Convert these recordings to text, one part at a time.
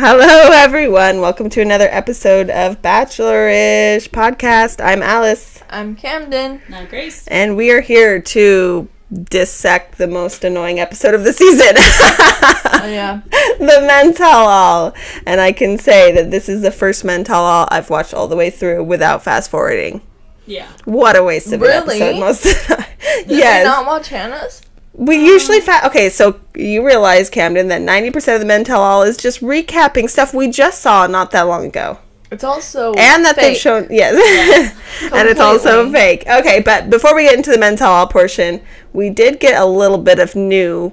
Hello, everyone. Welcome to another episode of Bachelorish Podcast. I'm Alice, I'm Camden. Now, Grace. and we are here to dissect the most annoying episode of the season Oh yeah. the men tell all. And I can say that this is the first men tell all I've watched all the way through without fast forwarding. Yeah. What a waste of Really? an episode most of the time. Did yes. we not watch Hannah's? We um, usually fa- okay, so you realize, Camden, that ninety percent of the men tell all is just recapping stuff we just saw not that long ago, It's also and that they've shown yes, and it's also fake. Okay, but before we get into the men tell all portion, we did get a little bit of new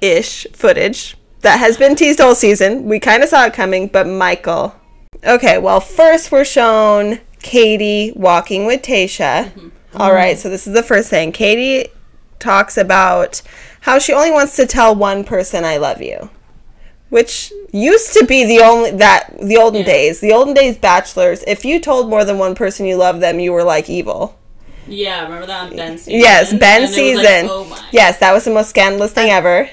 ish footage that has been teased all season. We kind of saw it coming, but Michael. Okay, well, first we're shown Katie walking with Tayshia. Mm-hmm. All right, so this is the first thing. Katie talks about how she only wants to tell one person I love you. Which used to be the only that the olden Yeah. days. The olden days bachelors, if you told more than one person you love them, you were like evil. Yeah, remember that on Ben season? Yes, Ben season. like, oh my. Yes, that was the most scandalous thing ever.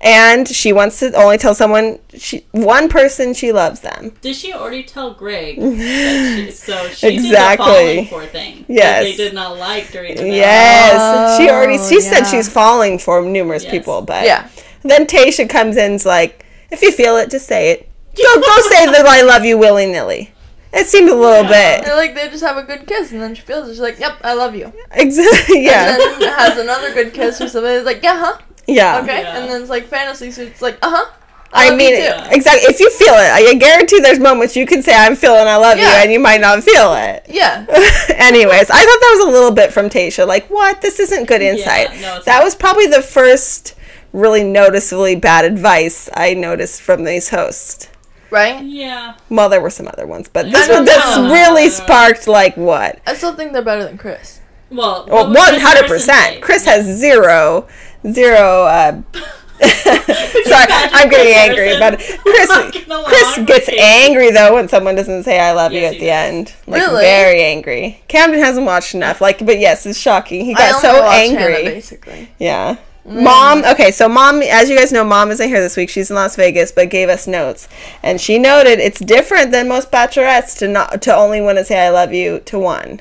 And she wants to only tell someone she one person she loves them. Did she already tell Greg? that she, so she Exactly. did the falling for thing. that Yes. They did not like during the Yes, she oh, already Oh, she said she's falling for numerous Yes. people, but Yeah. Then Tayshia comes in and's like, if you feel it, just say it. Go go say that I love you willy nilly. It seemed a little Yeah. They're like they just have a good kiss and then she feels it. She's like, "Yep, I love you." Exactly. Yeah. And then has another good kiss or something. It's like, "Yeah, huh? Yeah. Okay." Yeah. And then it's like fantasy, so it's like, "Uh huh." I mean, exactly. If you feel it, I guarantee there's moments you can say I'm feeling I love you, and you might not feel it. Yeah. Anyways, I thought that was a little bit from Tayshia. Like, what? This isn't good insight. Yeah, no, it's that not. was probably the first really noticeably bad advice I noticed from these hosts. Right. Yeah. Well, there were some other ones, but this one, this know. really sparked like what? I still think they're better than Chris. Well, Well, was one Chris hundred Carson percent. say? Chris has zero, zero. Uh, sorry, I'm getting angry, Harrison but Chris, Chris gets angry though when someone doesn't say "I love you" at the end. Like Really? very angry. Camden hasn't watched enough. Like, but yes, it's shocking. He got so angry. Hannah, basically. Yeah. Mom, okay, so mom, as you guys know, mom isn't here this week. She's in Las Vegas, but gave us notes, and she noted it's different than most bachelorettes to not to only want to say "I love you" to one.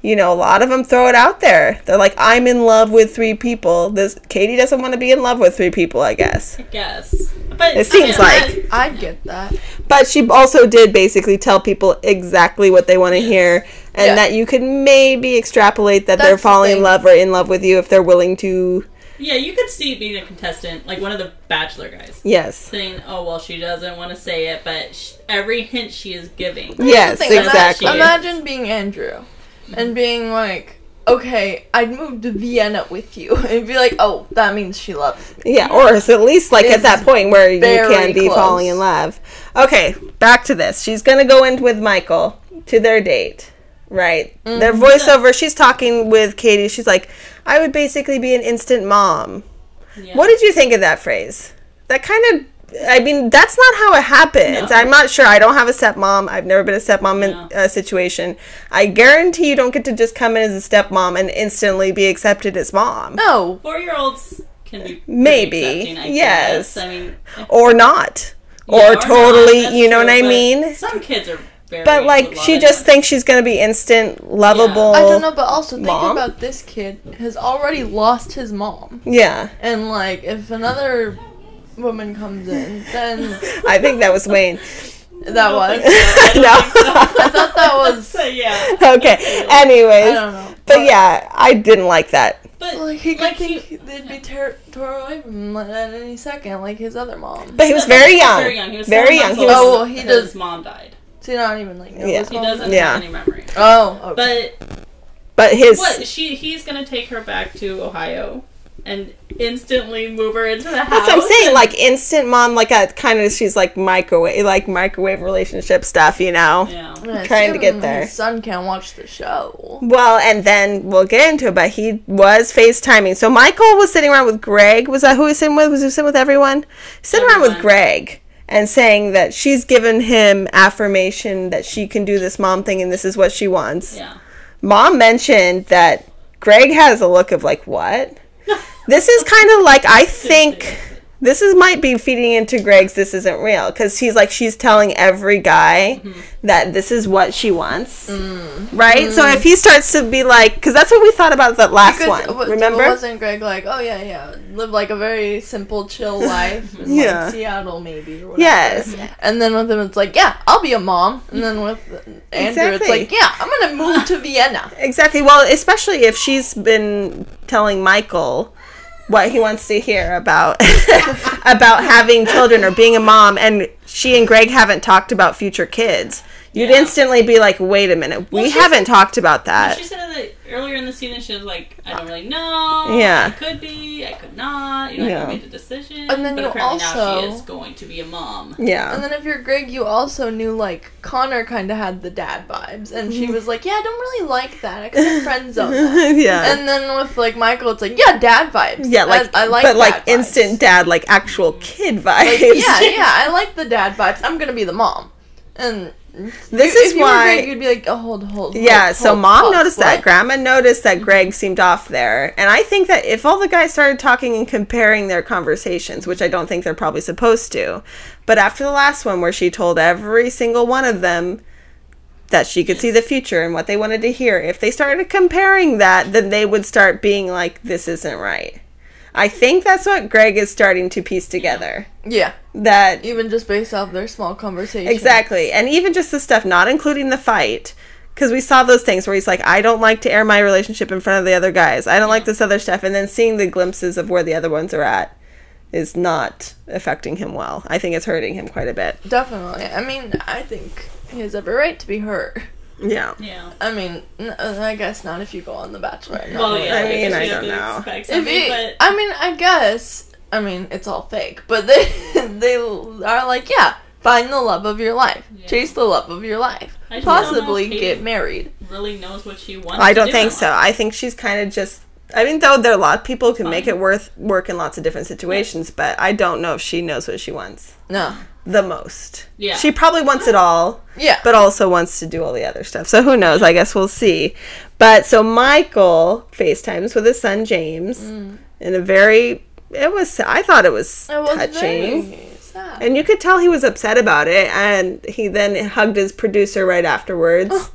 You know, a lot of them throw it out there. They're like, "I'm in love with three people." This Katie doesn't want to be in love with three people, I guess. I guess. But It seems I mean, like- I- I'd get that. But she also did basically tell people exactly what they want to hear, and Yeah. that you could maybe extrapolate that they're That's the falling in love or in love with you if they're willing to. yeah, you could see being a contestant, like one of the Bachelor guys, Yes. saying, "Oh well, she doesn't want to say it, but sh- every hint she is giving." Yes, Here's the exactly. Imagine being Andrew and being like, okay, I'd move to Vienna with you. And be like, oh, that means she loves me. Yeah, or it's at least like at that point where you can be close. falling in love. Okay, back to this. She's gonna go in with Michael to their date, right? Their Mm-hmm. voiceover. She's talking with Katie. She's like, "I would basically be an instant mom." Yeah. What did you think of that phrase? That kind of. I mean, that's not how it happens. No. I'm not sure. I don't have a stepmom. I've never been a stepmom in No. a situation. I guarantee you don't get to just come in as a stepmom and instantly be accepted as mom. No. Four-year-olds can be Maybe, I yes. guess. I mean, eh. Or not. Yeah, or not, totally, that's you know true, what I mean? Some kids are. But like she just thinks she's gonna be instant lovable. I don't know, but also think Mom? about this kid has already lost his mom. Yeah, And like, if another woman comes in, then I think that was Wayne. that was. no. I thought that was. So yeah. okay. I Anyways, don't know. but yeah, I didn't like that. But Like he could like think he, they'd be ter- torn away from him like, at any second, like his other mom. But he was very young. Very young. He was Very young. He was- Oh, he when does- His mom died. So not even like know Yeah. He doesn't Yeah. have any memory. Oh, okay. But But his what? She he's gonna take her back to Ohio and instantly move her into the house. That's what I'm saying. Like instant mom, like a kind of she's like microwave, like microwave relationship stuff, you know. yeah. I trying to get assume there. His son can't watch the show. Well, and then we'll get into it, but he was FaceTiming. So Michael was sitting around with Greg. Was that who he was sitting with? Was he sitting with everyone? Sitting around with Greg and saying that she's given him affirmation that she can do this mom thing and this is what she wants. Yeah. Mom mentioned that Greg has a look of like, what? this is kind of like, I think this is might be feeding into Greg's this isn't real because he's like she's telling every guy Mm-hmm. that this is what she wants, Mm. right? So if he starts to be like, because that's what we thought about the last Because one, wa- remember? Wasn't Greg like, oh yeah, yeah, live like a very simple, chill life in Yeah. like Seattle maybe or whatever. Yes. And then with him, it's like, yeah, I'll be a mom. And then with Andrew, it's like, yeah, I'm gonna move to Vienna. Exactly. Well, especially if she's been telling Michael what he wants to hear about about having children or being a mom and she and Greg haven't talked about future kids. You'd Yeah. instantly be like, "Wait a minute. We Well, she's- haven't talked about that." she said that earlier in the season. She was like, "I don't really know. Yeah. I could be. I could not. You know, I Yeah. haven't made a decision." And then but you apparently now she is going to be a mom. yeah. And then if you're Greg, you also knew like Connor kind of had the dad vibes, and she mm-hmm. was like, yeah, I don't really like that. I kind of friend zone that. yeah. And then with like Michael, it's like, yeah, dad vibes. yeah, like I, I like, but like vibes. instant dad, like actual mm-hmm. kid vibes. Like, yeah, yeah, I like the dad vibes. I'm gonna be the mom, and This you- is if you were why- Greg, you'd be like, oh, hold, hold, Yeah, hold, so hold, mom pause, noticed that. Grandma noticed that Greg mm-hmm. seemed off there. And I think that if all the guys started talking and comparing their conversations, which I don't think they're probably supposed to, but after the last one where she told every single one of them that she could see the future and what they wanted to hear, if they started comparing that, then they would start being like, this isn't right. I think that's what Greg is starting to piece together. Yeah, That even just based off their small conversation. Exactly. And even just the stuff, not including the fight. Because we saw those things where he's like, I don't like to air my relationship in front of the other guys. I don't like this other stuff. And then seeing the glimpses of where the other ones are at is not affecting him well. I think it's hurting him quite a bit. Definitely. I mean, I think he has every right to be hurt. Yeah. Yeah. I mean, n- uh, I guess not if you go on The Bachelor. not Well, yeah. I mean, I don't to know. If something, it- but I mean, I guess. I mean, it's all fake, but they they are like, yeah, find the love of your life, Yeah. chase the love of your life, I just don't know if possibly get married. really knows what she wants. I don't do think in so. life. I think she's kind of just. I mean, though there are a lot of people who can make it worth work in lots of different situations, but I don't know if she knows what she wants No. The most. Yeah. She probably wants it all. Yeah. but also wants to do all the other stuff. So who knows? I guess we'll see. But so Michael FaceTimes with his son James mm. in a very it was I thought it was, it was touching. very sad. And you could tell he was upset about it and he then hugged his producer right afterwards. Oh.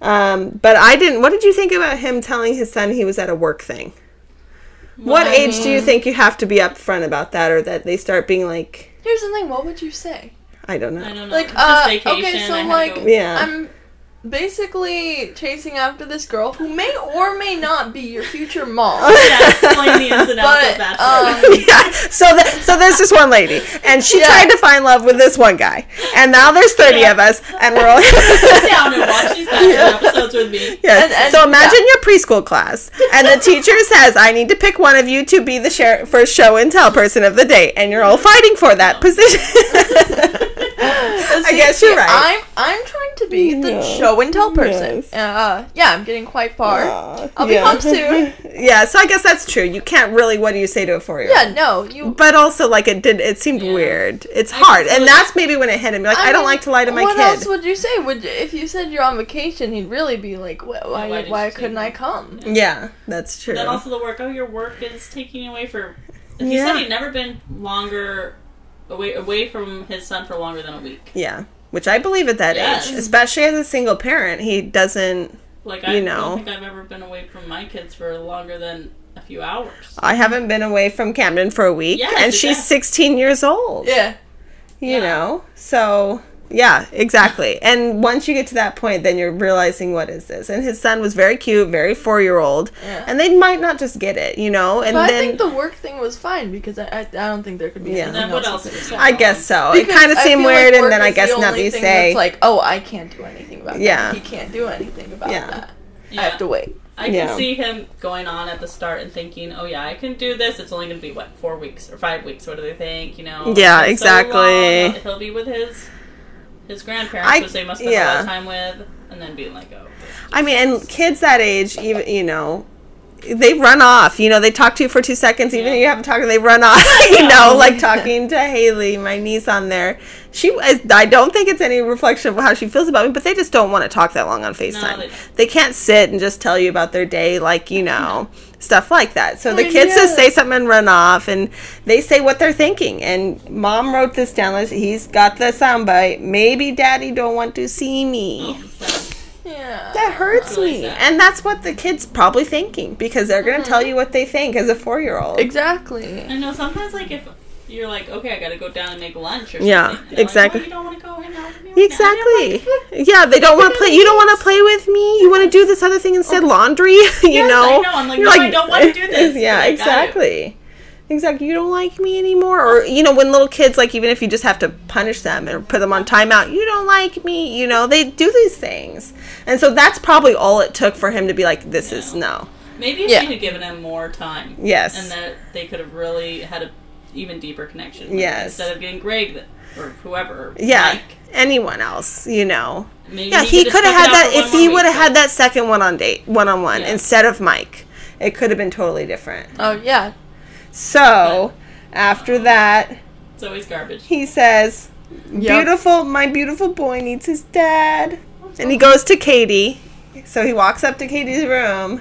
Um, but I didn't what did you think about him telling his son he was at a work thing? What I age do you think you have to be upfront about that or that they start being like Here's the thing. What would you say? I don't know. I don't know. Like, Just uh, vacation, okay, so I had to like, Yeah. I'm basically chasing after this girl who may or may not be your future mom. yeah, explain the ins and outs of But, um, yeah. So th- so there's this one lady, and she Yeah. tried to find love with this one guy, and now there's thirty Yeah. of us, and we're all. Sit down and watch these Bachelor episodes with me. Yeah. And- and- so imagine your preschool class, and the teacher says, "I need to pick one of you to be the share- first show and tell person of the day," and you're all fighting for that position. I guess you're see, right. I'm I'm trying to be the Yeah. show and tell person. Yes. Uh, yeah, I'm getting quite far. Aw, I'll be yeah. home soon. yeah, so I guess that's true. You can't really. What do you say to a four-year-old? Yeah, no, you. But also, like it did. It seemed Yeah. weird. It's I hard, and that's maybe when it hit him. Like I, don't mean, like to lie to my kids. what kid. else would you say? Would if you said you're on vacation, he'd really be like, "Wh- why? why Why, couldn't say I come? yeah, that's true. Then also the work. Oh, your work is taking you away for. He Yeah. said he'd never been longer away away from his son for longer than a week. Yeah, which I believe at that Yes. age, especially as a single parent, he doesn't. Like I You know. don't think I've ever been away from my kids for longer than a few hours. I haven't been away from Camden for a week, Yes, and she's exactly. 16 years old. Yeah, You Yeah. know, so yeah, exactly. And once you get to that point, then you're realizing what is this. And his son was very cute, very four year old, Yeah. and they might not just get it, you know. And but then I think the work thing was fine because I I, I don't think there could be Yeah. anything Then what else. else is could going say. I guess so. it kind of seemed feel like weird, and then I guess the now you say, that's like, oh, I can't do anything about Yeah. that. He can't do anything about Yeah. that. Yeah. I have to wait. I can Yeah. see him going on at the start and thinking, "Oh yeah, I can do this. It's only going to be what four weeks or five weeks. What do they think? You know? Yeah, It's so exactly. He'll be with his his grandparents, I- which they must spend a lot of time with, and then being like, "Oh, I mean, and kids that age, even you know, they run off. You know, they talk to you for two seconds, even Yeah. if you haven't talked, and they run off. you know, like talking to Haley, my niece on there. She, I I don't think it's any reflection of how she feels about me, but they just don't want to talk that long on FaceTime. they they, can't sit and just tell you about their day, like you know, stuff like that. So the I kids just say something and run off, and they say what they're thinking. And mom wrote this down. Let's- He's got the soundbite. Maybe daddy don't want to see me. Oh, so, Yeah. That hurts really me. sad. And that's what the kid's probably thinking because they're going to tell mm-hmm. you what they think as a four year old. Exactly. I know sometimes like if you're like, okay, I gotta go down and make lunch or something. Yeah, like, exactly. You don't want to go hang out with me. right now?" Exactly. Yeah, they don't want to play. You don't want to play with me. You want to do this other thing instead, oh. laundry. you Yes, know. I know. I'm like, You're no, I don't wanna do this, yeah, exactly. Exactly. You don't like me anymore, or you know, when little kids like even if you just have to punish them or put them on timeout, you don't like me. You know, they do these things, and so that's probably all it took for him to be like, "This is no." Maybe if Yeah. she had given him more time. Yes. And that they could have really had a even deeper connection. Like, Yes. Instead of getting Greg or whoever. Yeah, Mike, anyone else, you know. maybe Yeah, he could could have had that if he would have had that second one on date, one on one instead of Mike. It could have been totally different. Oh yeah. So, after that, It's always garbage. he says, Yep. "Beautiful, my beautiful boy needs his dad." And he goes to Katie. So he walks up to Katie's room.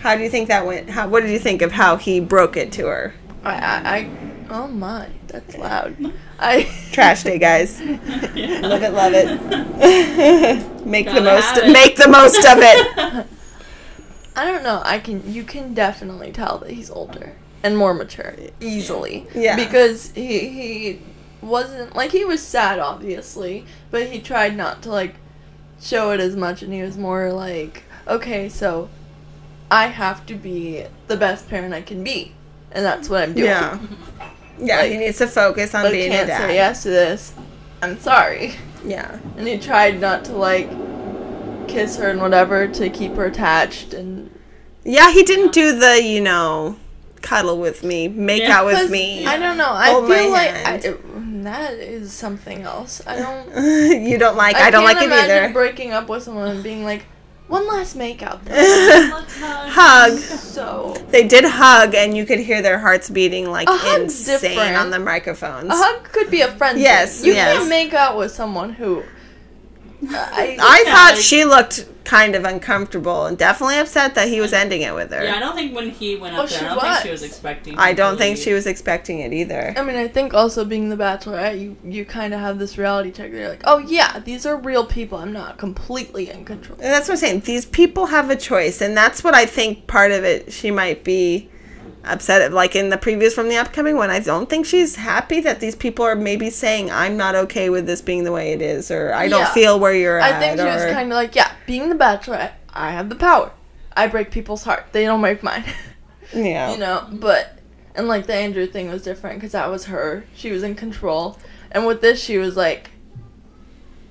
How do you think that went? How what did you think of how he broke it to her? I, I, I oh my, that's loud. I Trash day, guys. Yeah. Love it, love it. make the Gotta most it. make the most of it. I don't know. I can you can definitely tell that he's older and more mature easily. Yeah. Because he he wasn't like he was sad obviously, but he tried not to like show it as much and he was more like, okay, so I have to be the best parent I can be. And that's what I'm doing. Yeah. Yeah, he needs to focus on I being a can't dad. say yes to this. I'm sorry. Yeah. And he tried not to like kiss her and whatever to keep her attached and Yeah, he didn't do the, you know, cuddle with me, make Yeah. out with me. I don't know. I feel like I, it- that is something else. I don't. you don't like I, don't like it either. breaking up with someone and being like, one last make out. Hug. Hug. so They did hug and you could hear their hearts beating like insane different. on the microphones. a hug could be a friend. thing. Yes, you yes. can't make out with someone who. I, I Yeah, thought like- she looked kind of uncomfortable and definitely upset that he was ending it with her. Yeah, I don't think when he went Well, up there, I don't think she was. was expecting. I don't think leave. she was expecting it either. I mean, I think also being the Bachelorette, you you kind of have this reality check. They're like, oh yeah, these are real people. I'm not completely in control. And that's what I'm saying. These people have a choice, and that's what I think part of it. She might be upset like in the previews from the upcoming one. I don't think she's happy that these people are maybe saying, "I'm not okay with this being the way it is," or "I don't Yeah. feel where you're at." I think she was kind of like, yeah, being the Bachelorette, I have the power. I break people's heart. They don't break mine. yeah. you know, but and like the Andrew thing was different because that was her. She was in control, and with this, she was like,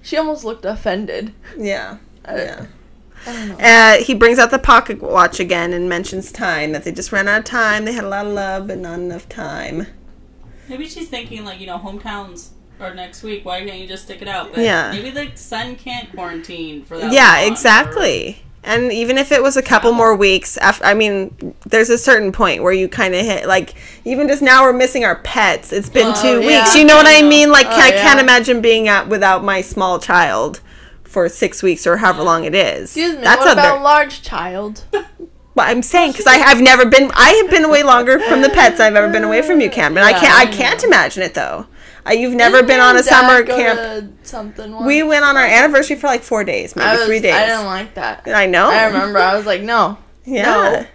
she almost looked offended. yeah. I, Yeah. I don't know. Uh, he brings out the pocket watch again and mentions time that they just ran out of time. They had a lot of love, but not enough time. Maybe she's thinking like you know hometowns or next week. Why can't you just stick it out? But Yeah. Maybe the son can't quarantine for that. yeah, long, exactly. And even if it was a couple more weeks after, I mean, there's a certain point where you kind of hit like even just now we're missing our pets. It's been Oh, two yeah. weeks. You know what I I mean? Like Oh, I can't imagine being out without my small child for six weeks or however long it is. Excuse me. That's what a about ver- large child? Well, I'm saying because I've never been. I have been away longer from the pets. I've ever been away from you, Cameron. I can't. I I can't imagine it though. Uh, you've never Didn't been on a summer camp. Something. Once? We went on our anniversary for like four days, maybe I was, three days. I didn't like that. I know. I remember. I was like, no. Yeah. No.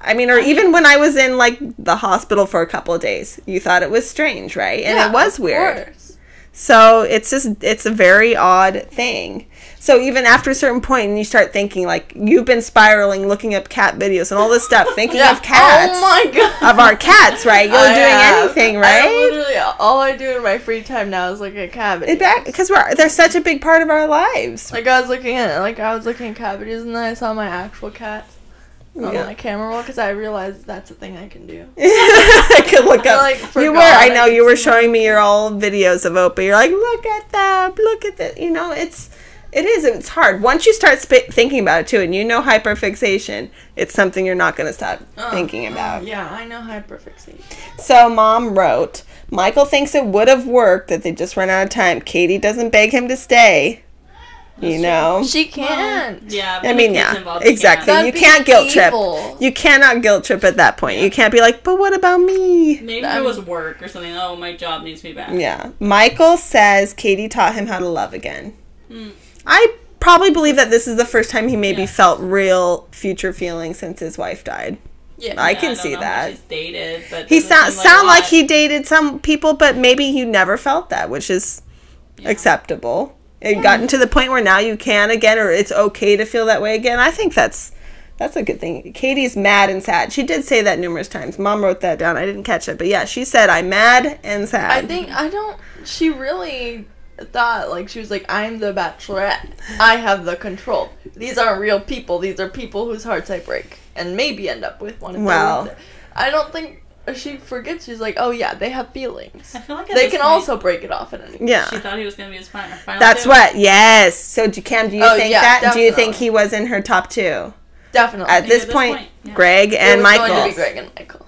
I mean, or even when I was in like the hospital for a couple of days, you thought it was strange, right? And Yeah, it was of weird. course. So it's just it's a very odd thing. So even after a certain point, and you start thinking like you've been spiraling, looking up cat videos and all this stuff, thinking Yeah. of cats, Oh my god. of our cats, right? You're I doing have. anything, I right? literally all I do in my free time now is look at cavities. Because we're they're such a big part of our lives. Like I was looking at like I was looking at cavities and then I saw my actual cat on Yeah. my camera roll because I realized that's a thing I can do. I could look I, up. like, you were. I I know could you were showing me your old videos of Opa. You're like, look at that. Look at that. You know, it's. It is. And it's hard. Once you start sp- thinking about it too, and you know hyperfixation, it's something you're not going to stop Oh, thinking oh, about. yeah, I know hyperfixation. So mom wrote, Michael thinks it would have worked that they just run out of time. Katie doesn't beg him to stay. You That's know? She can't. Yeah. I mean, yeah, involved, exactly. can't. You can't guilt trip. You cannot guilt trip at that point. You can't be like, but what about me? Maybe if it was work or something. Oh, my job needs me back. Yeah. Michael says Katie taught him how to love again. Hmm. I probably believe that this is the first time he maybe Yeah. felt real future feelings since his wife died. Yeah. I Yeah, can don't see that. Dated, but He sound seem sound like he dated some people, but maybe he never felt that, which is Yeah. acceptable. It gotten to the point where now you can again, or it's okay to feel that way again. I think that's that's a good thing. Katie's mad and sad. She did say that numerous times. Mom wrote that down. I didn't catch it, but yeah, she said, "I'm mad and sad." I think I don't. She really thought like she was like, "I'm the Bachelorette. I have the control. These aren't real people. These are people whose hearts I break and maybe end up with one." of they're Well. with. I don't think she forgets. She's like, "Oh yeah, they have feelings. I feel like at They can point, also break it off at any." yeah. She thought he was gonna be his final. final That's two. what. Yes. So, do, Cam, do you Oh, think yeah, that? Do you think he was in her top two Definitely. at this, at this point? point, yeah. Greg it and was Michael. going to be Greg and Michael.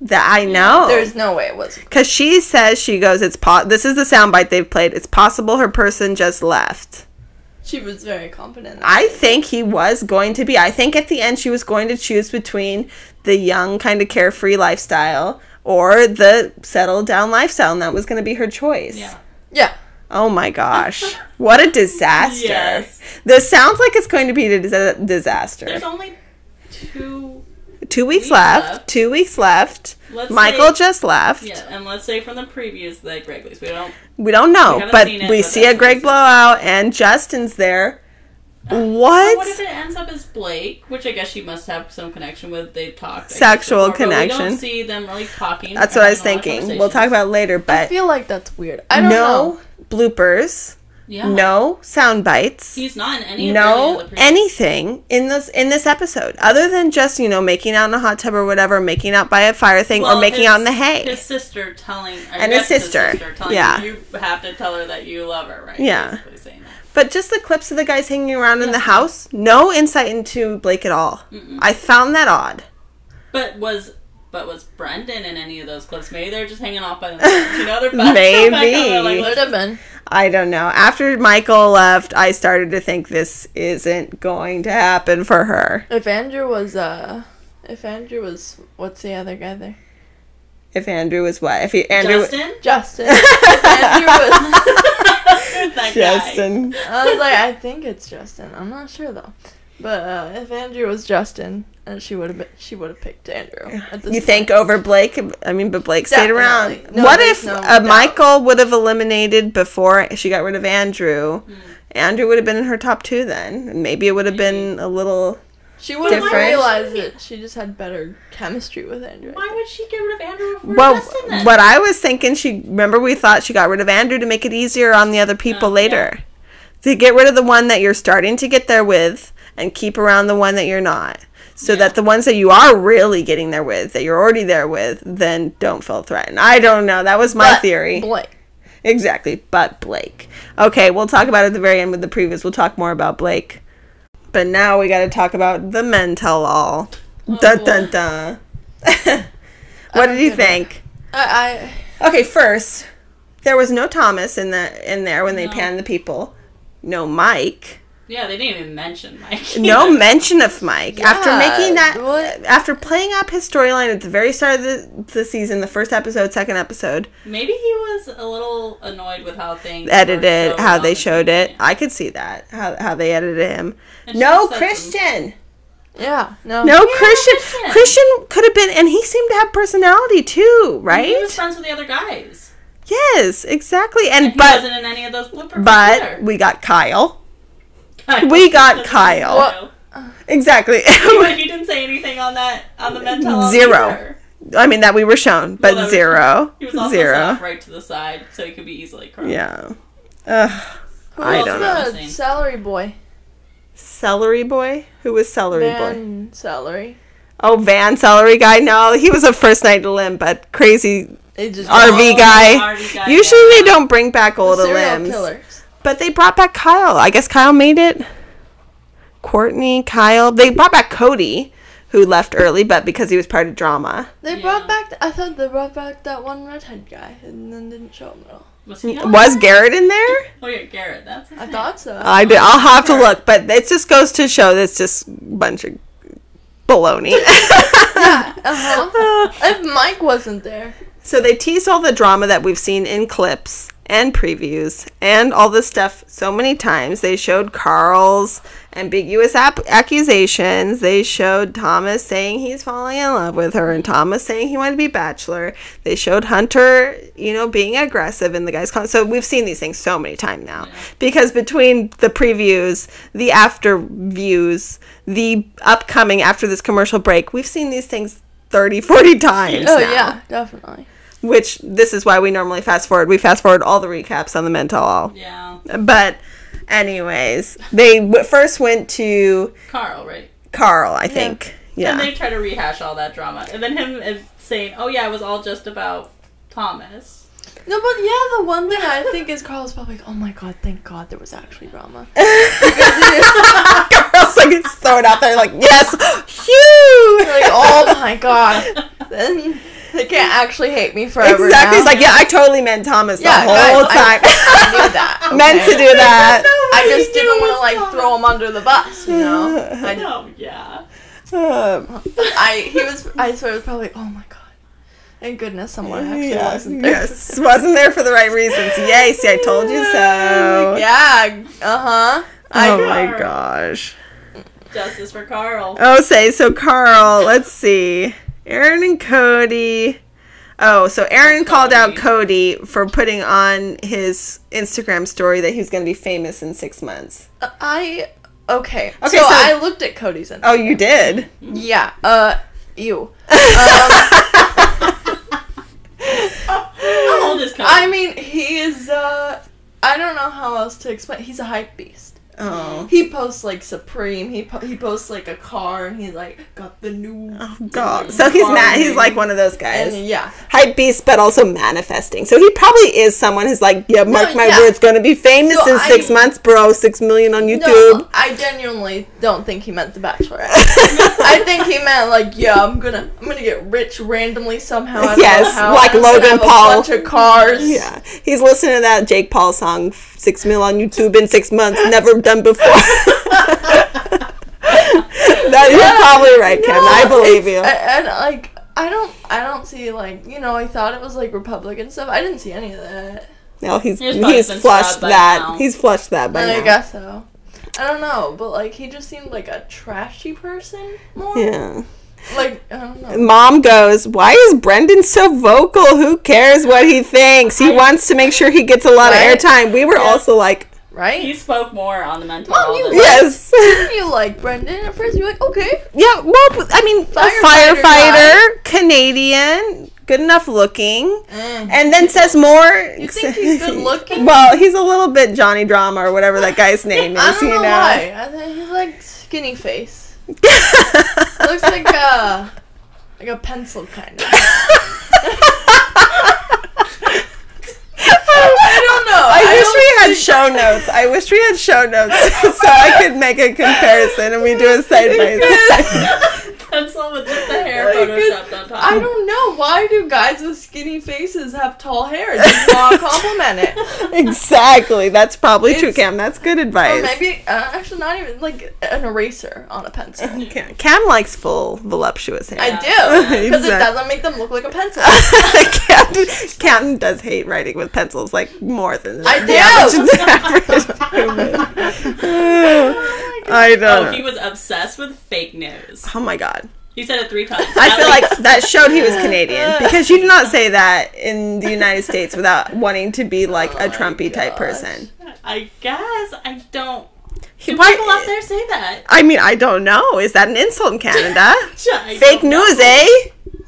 That I know. There's no way it was. Because she says she goes. It's po- This is the soundbite they've played. It's possible her person just left. She was very confident. I think he was going to be. I think at the end she was going to choose between the young, kind of carefree lifestyle or the settled down lifestyle, and that was going to be her choice. Yeah. yeah. Oh my gosh. What a disaster. Yes. This sounds like it's going to be a dis- disaster. There's only two. Two weeks, weeks left. left. Two weeks left. Let's Michael say- just left. Yeah, and let's say from the previews that Greg leaves. We don't. We don't know, We but it, we but see a Greg what he said. blowout and Justin's there. Uh, so What? what if it ends up as Blake, which I guess she must have some connection with? They've talked I guess, Sexual before, but We don't see them really talking. That's what I was having a lot of thinking. We'll talk about it later, I but feel like that's weird. I don't no know. bloopers, Yeah. no sound bites. He's not in any. no of anything in this in this episode other than just you know making out in a hot tub or whatever making out by a fire thing or making his- out in the hay His sister telling, And his guess sister, telling yeah. you, you have to tell her that you love her, right? Yeah. Basically saying that. but just the clips of the guys hanging around in the house no insight into blake at all i found that odd But was but was Brendan in any of those clips? Maybe they're just hanging off by themselves. You know, they're back, Maybe. back on, they're like, Could have been. i don't know after michael left i started to think this isn't going to happen for her If Andrew was uh if Andrew was what's the other guy there? if andrew was what if he andrew Justin. Justin. Andrew was that guy. justin I was like, I think it's Justin. I'm not sure though. But uh, if Andrew was Justin, uh, she would have been, she would have picked Andrew. At this You think point. over Blake? I mean, but Blake stayed around. No, what if no uh, doubt. Michael would have eliminated before she got rid of Andrew? Hmm. Andrew would have been in her top two then. Maybe it would have been a little. she would have different? realized it? She just had better chemistry with Andrew. Why would she get rid of Andrew before Well, Justin then? what I was thinking, she remember we thought she got rid of Andrew to make it easier on the other people Oh, later. To get rid of the one that you're starting to get there with and keep around the one that you're not. So Yeah. that the ones that you are really getting there with, that you're already there with, then don't feel threatened. I don't know. That was my But theory. Blake. Exactly, but Blake. Okay, we'll talk about it at the very end with the previews. We'll talk more about Blake. But now we got to talk about the men tell all. Oh, dun dun dun. what don't did you think? I, Okay, first, there was no Thomas in the in there when they No. panned the people. No Mike. Yeah, they didn't even mention Mike. No mention of Mike. after making that, what? Uh, after playing up his storyline at the very start of the, the season, the first episode, second episode, Maybe he was a little annoyed with how things edited, showed how on they the showed it. I could see that how how they edited him. And No said some- Christian. I yeah no No Yeah, Christian. Christian. Christian could have been, and he seemed to have personality too, right? He was friends with the other guys. Yes, exactly. And And he but wasn't in any of those bloopers. but either. we got Kyle. Kyle we got Kyle. know. Exactly. But he didn't say anything on that on the mental Zero. either. I mean that we were shown, but Well, that was- zero, He was also zero. off right to the side, so he could be easily crossed. Yeah. Ugh. Who I was don't know. the celery boy Celery boy. Who was celery boy? Van celery Oh, Van Celery guy. No, he was a first night to limb, but crazy it just RV guy. RV guy, Usually yeah. they don't bring back the limbs, killers but they brought back Kyle. I guess Kyle made it. Quartney, Kyle. They brought back Cody, who left early, but because he was part of drama. They Yeah. brought back. I thought they brought back that one redhead guy, and then didn't show him at all. Was Was? Garrett in there? Oh yeah, Garrett. That's. His I name. thought so. I did. I'll have to look, but it just goes to show that's just a bunch of baloney. yeah. Uh huh. if Mike wasn't there, So they tease all the drama that we've seen in clips and previews and all this stuff so many times. They showed Karl's ambiguous ap- accusations. They showed Thomas saying he's falling in love with her and Thomas saying he wanted to be bachelor. They showed Hunter, you know, being aggressive in the guy's con- so we've seen these things so many times now. Because between the previews, the after views, the upcoming after this commercial break, we've seen these things 30, 40 times. oh now yeah, definitely. Which this is why we normally fast forward. We fast forward all the recaps on the men tell all. Yeah, But anyways, they w- first went to Karl, right? Karl, I think. Yeah. And they try to rehash all that drama, and then him uh, saying, "Oh yeah, it was all just about Thomas." No, but yeah, the one thing I think is Karl's probably like, oh my god, thank God there was actually drama. Karl's like throw it out there like yes, huge. like, oh my god. Then they can't actually hate me forever. Exactly. now. He's like, yeah, I totally meant Thomas Yeah, the whole guys, time. I, I knew that. meant to do that. I just didn't want to like throw him under the bus, you know. I, Oh yeah. Um, I he was I swear it was probably oh my god. Thank goodness someone actually yes, wasn't there. yes, wasn't there for the right reasons. Yay, see, I told you so. Yeah. Uh huh. I Oh my gosh. Justice for Karl. Oh, say so, Karl. Let's see, Aaron and Cody. Oh, so Aaron called out Cody for putting on his Instagram story that he was going to be famous in six months. I okay. Okay, so, so- I looked at Cody's. Instagram. Oh, you did? Yeah. Uh. You. How old is Cody? I mean, he is. Uh. I don't know how else to explain. He's a hype beast. Oh. He posts like Supreme. He po- he posts like a car, and he's like got the new. Oh, God. So he's mad. He's like one of those guys. And yeah. Hype beast, but also manifesting. So he probably is someone who's like, yeah, mark No, my yeah. words, gonna be famous So in six months, bro. Six million on YouTube. No, I genuinely don't think he meant The Bachelor. I think he meant like, yeah, I'm gonna, I'm gonna get rich randomly somehow. Yes, like I'm Logan Paul. A bunch of cars. Yeah, he's listening to that Jake Paul song, Six Mil on YouTube in six months, never done before. that, you're probably right, Kim. I believe you. And, and, like, I don't, I don't see like, you know, I thought it was like Republican stuff. I didn't see any of that. No, he's He's probably flushed that. now. He's flushed that by I now. guess so. I don't know, but like he just seemed like a trashy person more. Yeah. Like I don't know. Mom goes, Why is Brendan so vocal? Who cares what he thinks? He wants to make sure he gets a lot Right? of airtime. We were Yeah. also like, Right? he spoke more on the mental. Mom, you than- Yes. you like Brendan at first? You're like, okay. Yeah, well, I mean, a Firefighter firefighter, Canadian, good enough looking, Mm. and then says more. You think he's good looking? well, he's a little bit Johnny Drama or whatever that guy's name is. I don't you know, know. why. I think he's like skinny face. Looks like a like a pencil kind of. I don't. I, wish we had show notes. I wish we had show notes so I could make a comparison and we do a side by side. pencil with just the hair Like, photoshopped on top. I don't know. Why do guys with skinny faces have tall hair? Just want to compliment it. Exactly. That's probably true, Cam. That's good advice. Or advice. maybe, uh, actually, not even like an eraser on a pencil. Cam, Cam likes full, voluptuous hair. I do because it doesn't make them look like a pencil. Cam, Cam does hate writing with pencils like more than I do. average- average. I don't Oh, he was obsessed with fake news. Oh my god. He said it three times. I feel like that showed he was Canadian because you do not say that in the United States without wanting to be like Oh a my Trumpy type person. I guess I don't. He- Do why- people out there say that? I mean, I don't know. Is that an insult in Canada? I Fake don't know. news, eh?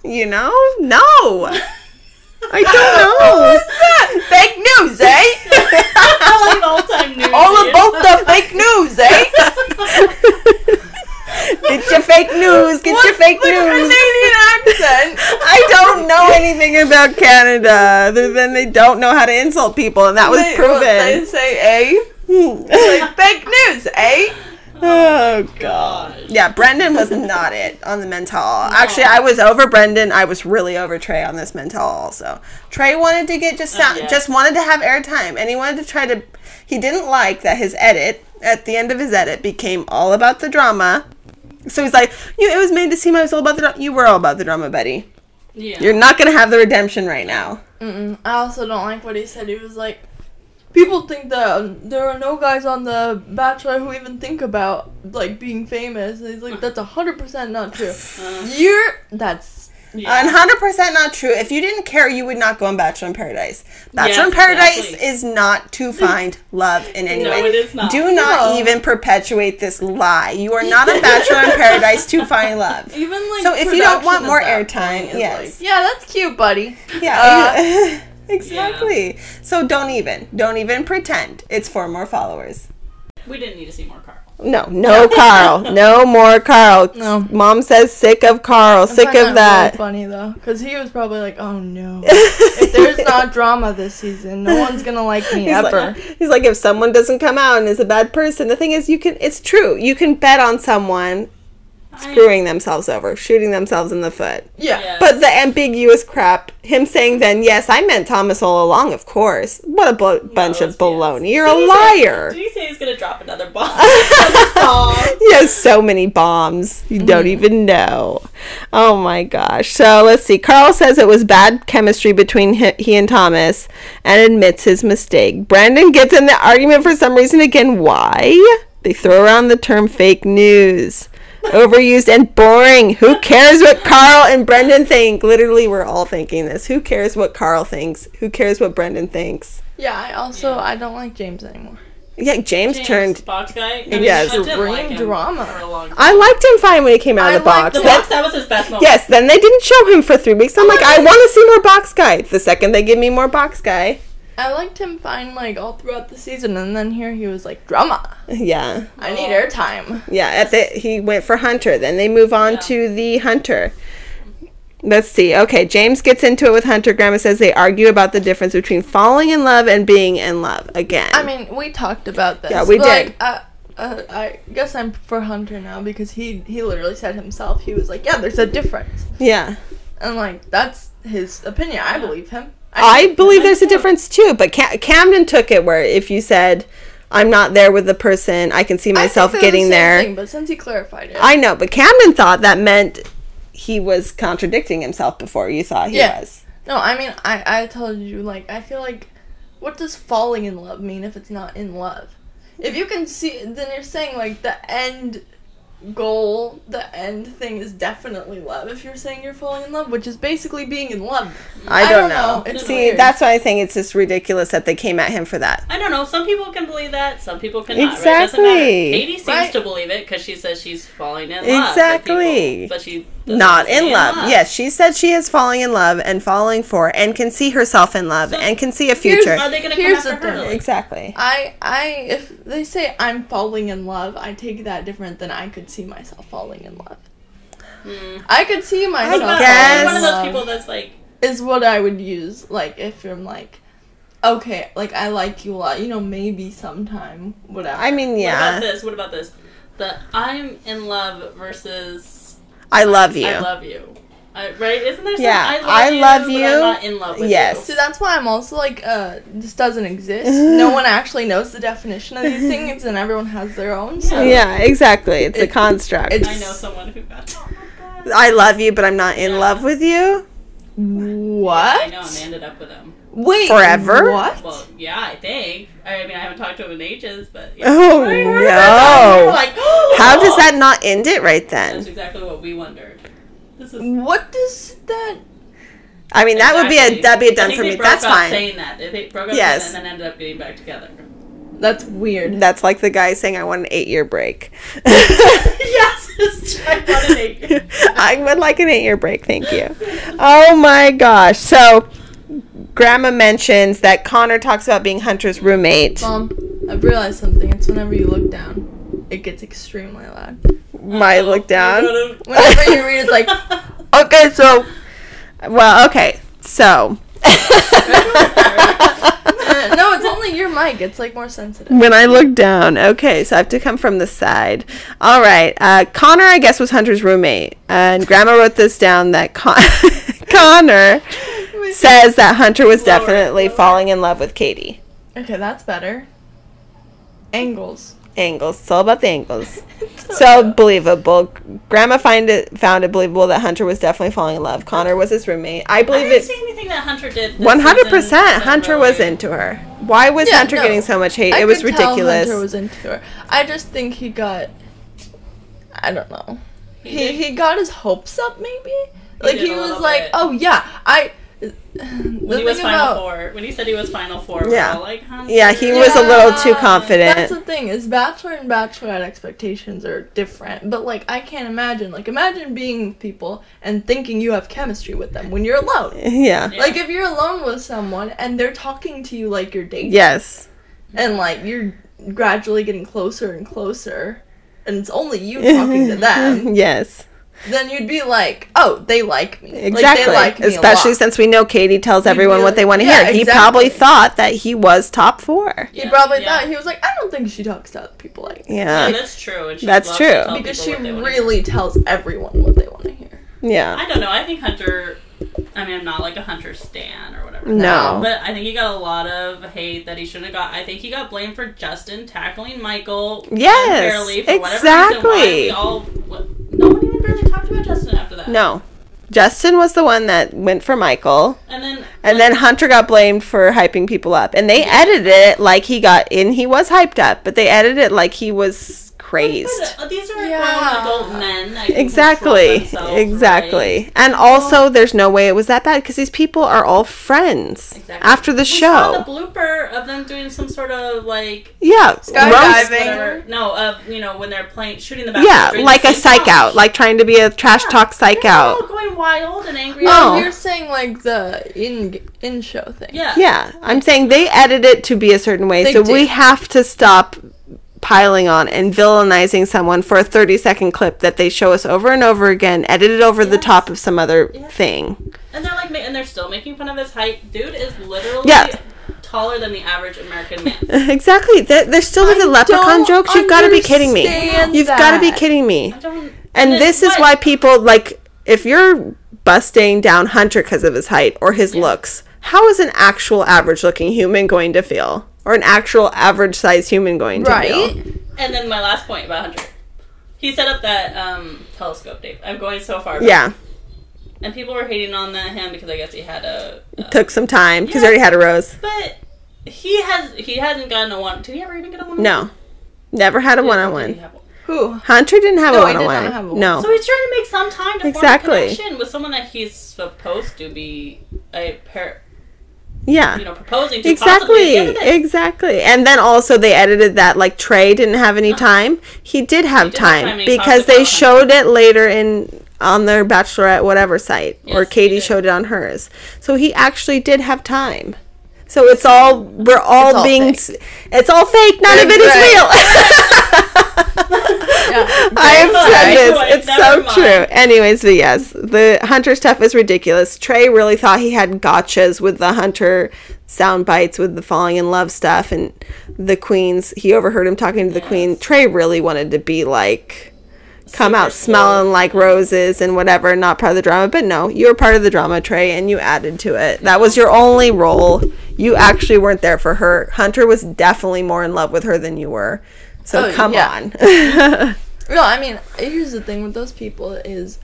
You know? No. I don't know. fake news, eh? I like old-time news. All dude. about the fake news, eh? Get your fake news. Get your fake news. Canadian accent? I don't know anything about Canada other than they don't know how to insult people, and that was They, what, they proven. say, a. Like, fake news, eh? oh god. Yeah, Brendan was not it on the mental. all. Actually, I was over Brendan. I was really over Tre on this mental. Also, Tre wanted to get just sound, yeah. just wanted to have airtime, and he wanted to try to. He didn't like that his edit at the end of his edit became all about the drama. So he's like, "You, it was made to seem I was all about the drama. You were all about the drama, Betty. Yeah. You're not gonna have the redemption right now." Mm-mm. I also don't like what he said. He was like, people think that there are no guys on The Bachelor who even think about like being famous. And he's like, that's hundred percent not true. Uh, You're that's yeah. And hundred percent not true. If you didn't care, you would not go on Bachelor in Paradise. Bachelor Yes, in Paradise exactly. is not to find love in any No, way. it is not. Do not No. even perpetuate this lie. You are not on Bachelor in Paradise to find love. even like. So if you don't want more airtime, yes. like, yeah, that's cute, buddy. Uh, yeah, exactly. So don't even, don't even pretend. It's for more followers. we didn't need to see more Karl. No, no Karl, no more Karl. No. Mom says sick of Karl, sick of that. Really funny though, because he was probably like, "Oh no, if there's not drama this season, no one's gonna like me He's ever." like, he's like, if someone doesn't come out and is a bad person, the thing is, you can. It's true. You can bet on someone screwing themselves over, shooting themselves in the foot. yeah. Yes. But the ambiguous crap, him saying then, yes, I meant Thomas all along, of course. What a bu- bunch it's of baloney. BS. You're Did a he say- liar. Did he say he's gonna drop another bomb? Bomb. He has so many bombs. You don't mm. even know. Oh my gosh. So let's see. Karl says it was bad chemistry between he, he and Thomas and admits his mistake. Brendan gets in the argument for some reason again. Why? They throw around the term fake news. Overused and boring. Who cares what Karl and Brendan think? Literally, we're all thinking this. Who cares what Karl thinks? Who cares what Brendan thinks? Yeah, I also Yeah. I don't like James anymore. Yeah, James, James, turned. box guy. I mean, Yes. Bring like drama. for a long time. I liked him fine when he came out I of the box. the Then- box that was his best moment. Yes, then they didn't show him for three weeks. I'm oh like, I want to see more box guy. The second they give me more box guy, I liked him fine like all throughout the season, and then here he was like drama. yeah, I need airtime. yeah. At the he went for Hunter. Then they move on Yeah. to the Hunter. Let's see. Okay, James gets into it with Hunter. Grandma says they argue about the difference between falling in love and being in love again. I mean, we talked about this. Yeah, we but, did. Like, uh, uh, I guess I'm for Hunter now because he he literally said himself he was like, yeah, there's a difference, yeah, and like that's his opinion. I believe him. I think- believe there's a difference too. But Cam- Camden took it where if you said, "I'm not there with the person," I can see myself the getting same there. thing, but since he clarified it, I know, but Camden thought that meant he was contradicting himself before you thought he Yeah. was. no, I mean, I I told you like I feel like, what does falling in love mean if it's not in love? If you can see, then you're saying like the end goal, the end thing is definitely love. If you're saying you're falling in love, which is basically being in love. I I don't, don't know. know. It's See, weird. that's why I think it's just ridiculous that they came at him for that. I don't know. Some people can believe that. Some people cannot. Right? Doesn't matter. Exactly. Katie seems Right. to believe it because she says she's falling in love. with Exactly. people, but she doesn't Not say in love. Yes, she said she is falling in love and falling for and can see herself in love So, and can see a here's- future. Are they going to come after her? thing. Exactly. I I if they say I'm falling in love, I take that different than I could see myself falling in love. hmm. I could see myself. What about- guess- One of those people that's like, is what I would use. Like if I'm like, okay, like I like you a lot. You know, maybe sometime, whatever. I mean, yeah. what about this? What about this? The I'm in love versus I love you. I love you. I, right? Isn't there some Yeah, I love I you, love but you. I'm not in love with you. Yes. See, that's why I'm also like, uh, this doesn't exist. no one actually knows the definition of these things, and everyone has their own. So yeah, exactly. It's a construct. it's- I know someone who got. I love you, but I'm not in Yeah. love with you. what? I know, and they ended up with him. Wait, Forever? What? Well, yeah, I think. I mean, I haven't talked to him in ages, but yeah. Oh, I. We no. were like, How does that not end it right then? That's exactly what we wondered. This is. What does that? I mean, that would be a that'd be a I done for me. broke That's up fine. Saying that they, they broke up Yes. and then ended up getting back together. That's weird. That's like the guy saying, "I want an eight-year break." yes, I want an eight. I would like an eight-year break, thank you. Oh my gosh! So, Grandma mentions that Connor talks about being Hunter's roommate. Mom, I've realized something. It's whenever you look down, it gets extremely loud. Might look down. Whenever you read, it's like, Okay, so, well, okay, so. no, it's only your mic. It's like more sensitive. when I look down. Okay, so I have to come from the side. All right. Uh, Connor, I guess, was Hunter's roommate. And Grandma wrote this down that Con- Connor says that Hunter was Lower, definitely lower. falling in love with Katie. Okay, that's better. Angles. Angles. It's all about the angles. So believable. Grandma find it found it believable that Hunter was definitely falling in love. Connor was his roommate. I I believe didn't it. see anything that Hunter did. One hundred percent. that Hunter was into her. Why was Yeah, Hunter no. getting so much hate? I it was could tell ridiculous. Hunter was into her. I just think he got. I don't know. He He he got his hopes up, maybe. Like he was like, bit. oh yeah, I. When he was final four, when he said he was final four, we Yeah. were all like, Hunter. yeah, he was a little too confident. That's the thing is bachelor and bachelorette expectations are different. But like I can't imagine like imagine being with people and thinking you have chemistry with them when you're alone. yeah. Yeah. Like if you're alone with someone and they're talking to you like you're dating Yes. and like you're gradually getting closer and closer and it's only you talking to them, yes. Then you'd be like, "Oh, they like me." Exactly. Like, they like me Especially a lot. since we know Katie tells everyone what they want to yeah, hear. He exactly. probably thought that he was top four. he probably yeah. thought he was like, "I don't think she talks to other people like me." Yeah, Yeah. that's true. And That's true. because she what they wanna really tells everyone what they want to hear. Yeah. I don't know. I think Hunter. I mean, I'm not like a Hunter stan or whatever. No. But I think he got a lot of hate that he shouldn't have got. I think he got blamed for Justin tackling Michael Yes, unfairly for whatever reason. Why exactly. we all, what, no one even barely talked about Justin after that. No. Justin was the one that went for Michael. And then And then Hunter got blamed for hyping people up. And they edited it like he got in. He was hyped up, but they edited it like he was crazed. But, uh, these are Yeah. grown adult men. that can control Exactly. Exactly. right? And also, there's no way it was that bad because these people are all friends Exactly. after the We saw the blooper of them doing some sort of like Yeah. Skydiving. roast- No, of you know when they're playing shooting the Yeah, like the a psych challenge. out, like trying to be a trash talk psych They're all out. going wild and angry. Oh. Oh, you're saying like the in in show thing. Yeah. Yeah, I'm saying they edit it to be a certain way, They so do. we have to stop piling on and villainizing someone for a 30 second clip that they show us over and over again, edited over the top of some other Yes. thing. And they're like, and they're still making fun of his height. Dude is literally Yeah. taller than the average American man. Exactly. They're, they're still with the leprechaun jokes. You've got to be kidding me. understand You've got to be kidding me. Don't. And this is what? why people like if you're busting down Hunter because of his height or his looks, how is an actual average looking human going to feel? Or an actual average sized human going to Right. feel? And then my last point about Hunter. He set up that um, telescope, Dave. I'm going so far. back. Yeah. And people were hating on that him because I guess he had a. a Took some time because Yeah. he already had a rose. but he has he hasn't gotten a one. Did he ever even get a one? No. Never had a one on one. Who? Hunter didn't have No, a he one on did not have a one. one. No. So he's trying to make some time to Exactly. form a connection with someone that he's supposed to be a pair, Yeah. you know, proposing to. possibly at the Exactly. end of the day. Exactly. And then also they edited that like Tre didn't have any uh-huh. time. He did have did have time, time because they about showed it later in on their bachelorette whatever site or Yes, he Katie showed it on hers. So he actually did have time. So it's all we're all, It's all being fake. it's all fake. None of it is Right. real. Yeah. I have said this. It's so mind. true. Anyways, but yes, the Hunter stuff is ridiculous. Tre really thought he had gotchas with the Hunter sound bites with the falling in love stuff and the queens. He overheard him talking to the queen. Tre really wanted to be like come out Super smelling slow. like roses and whatever, not part of the drama. But no, you were part of the drama, Tre, and you added to it. That was your only role. You actually weren't there for her. Hunter was definitely more in love with her than you were. So Oh, come yeah. on. No, I mean, here's the thing with those people is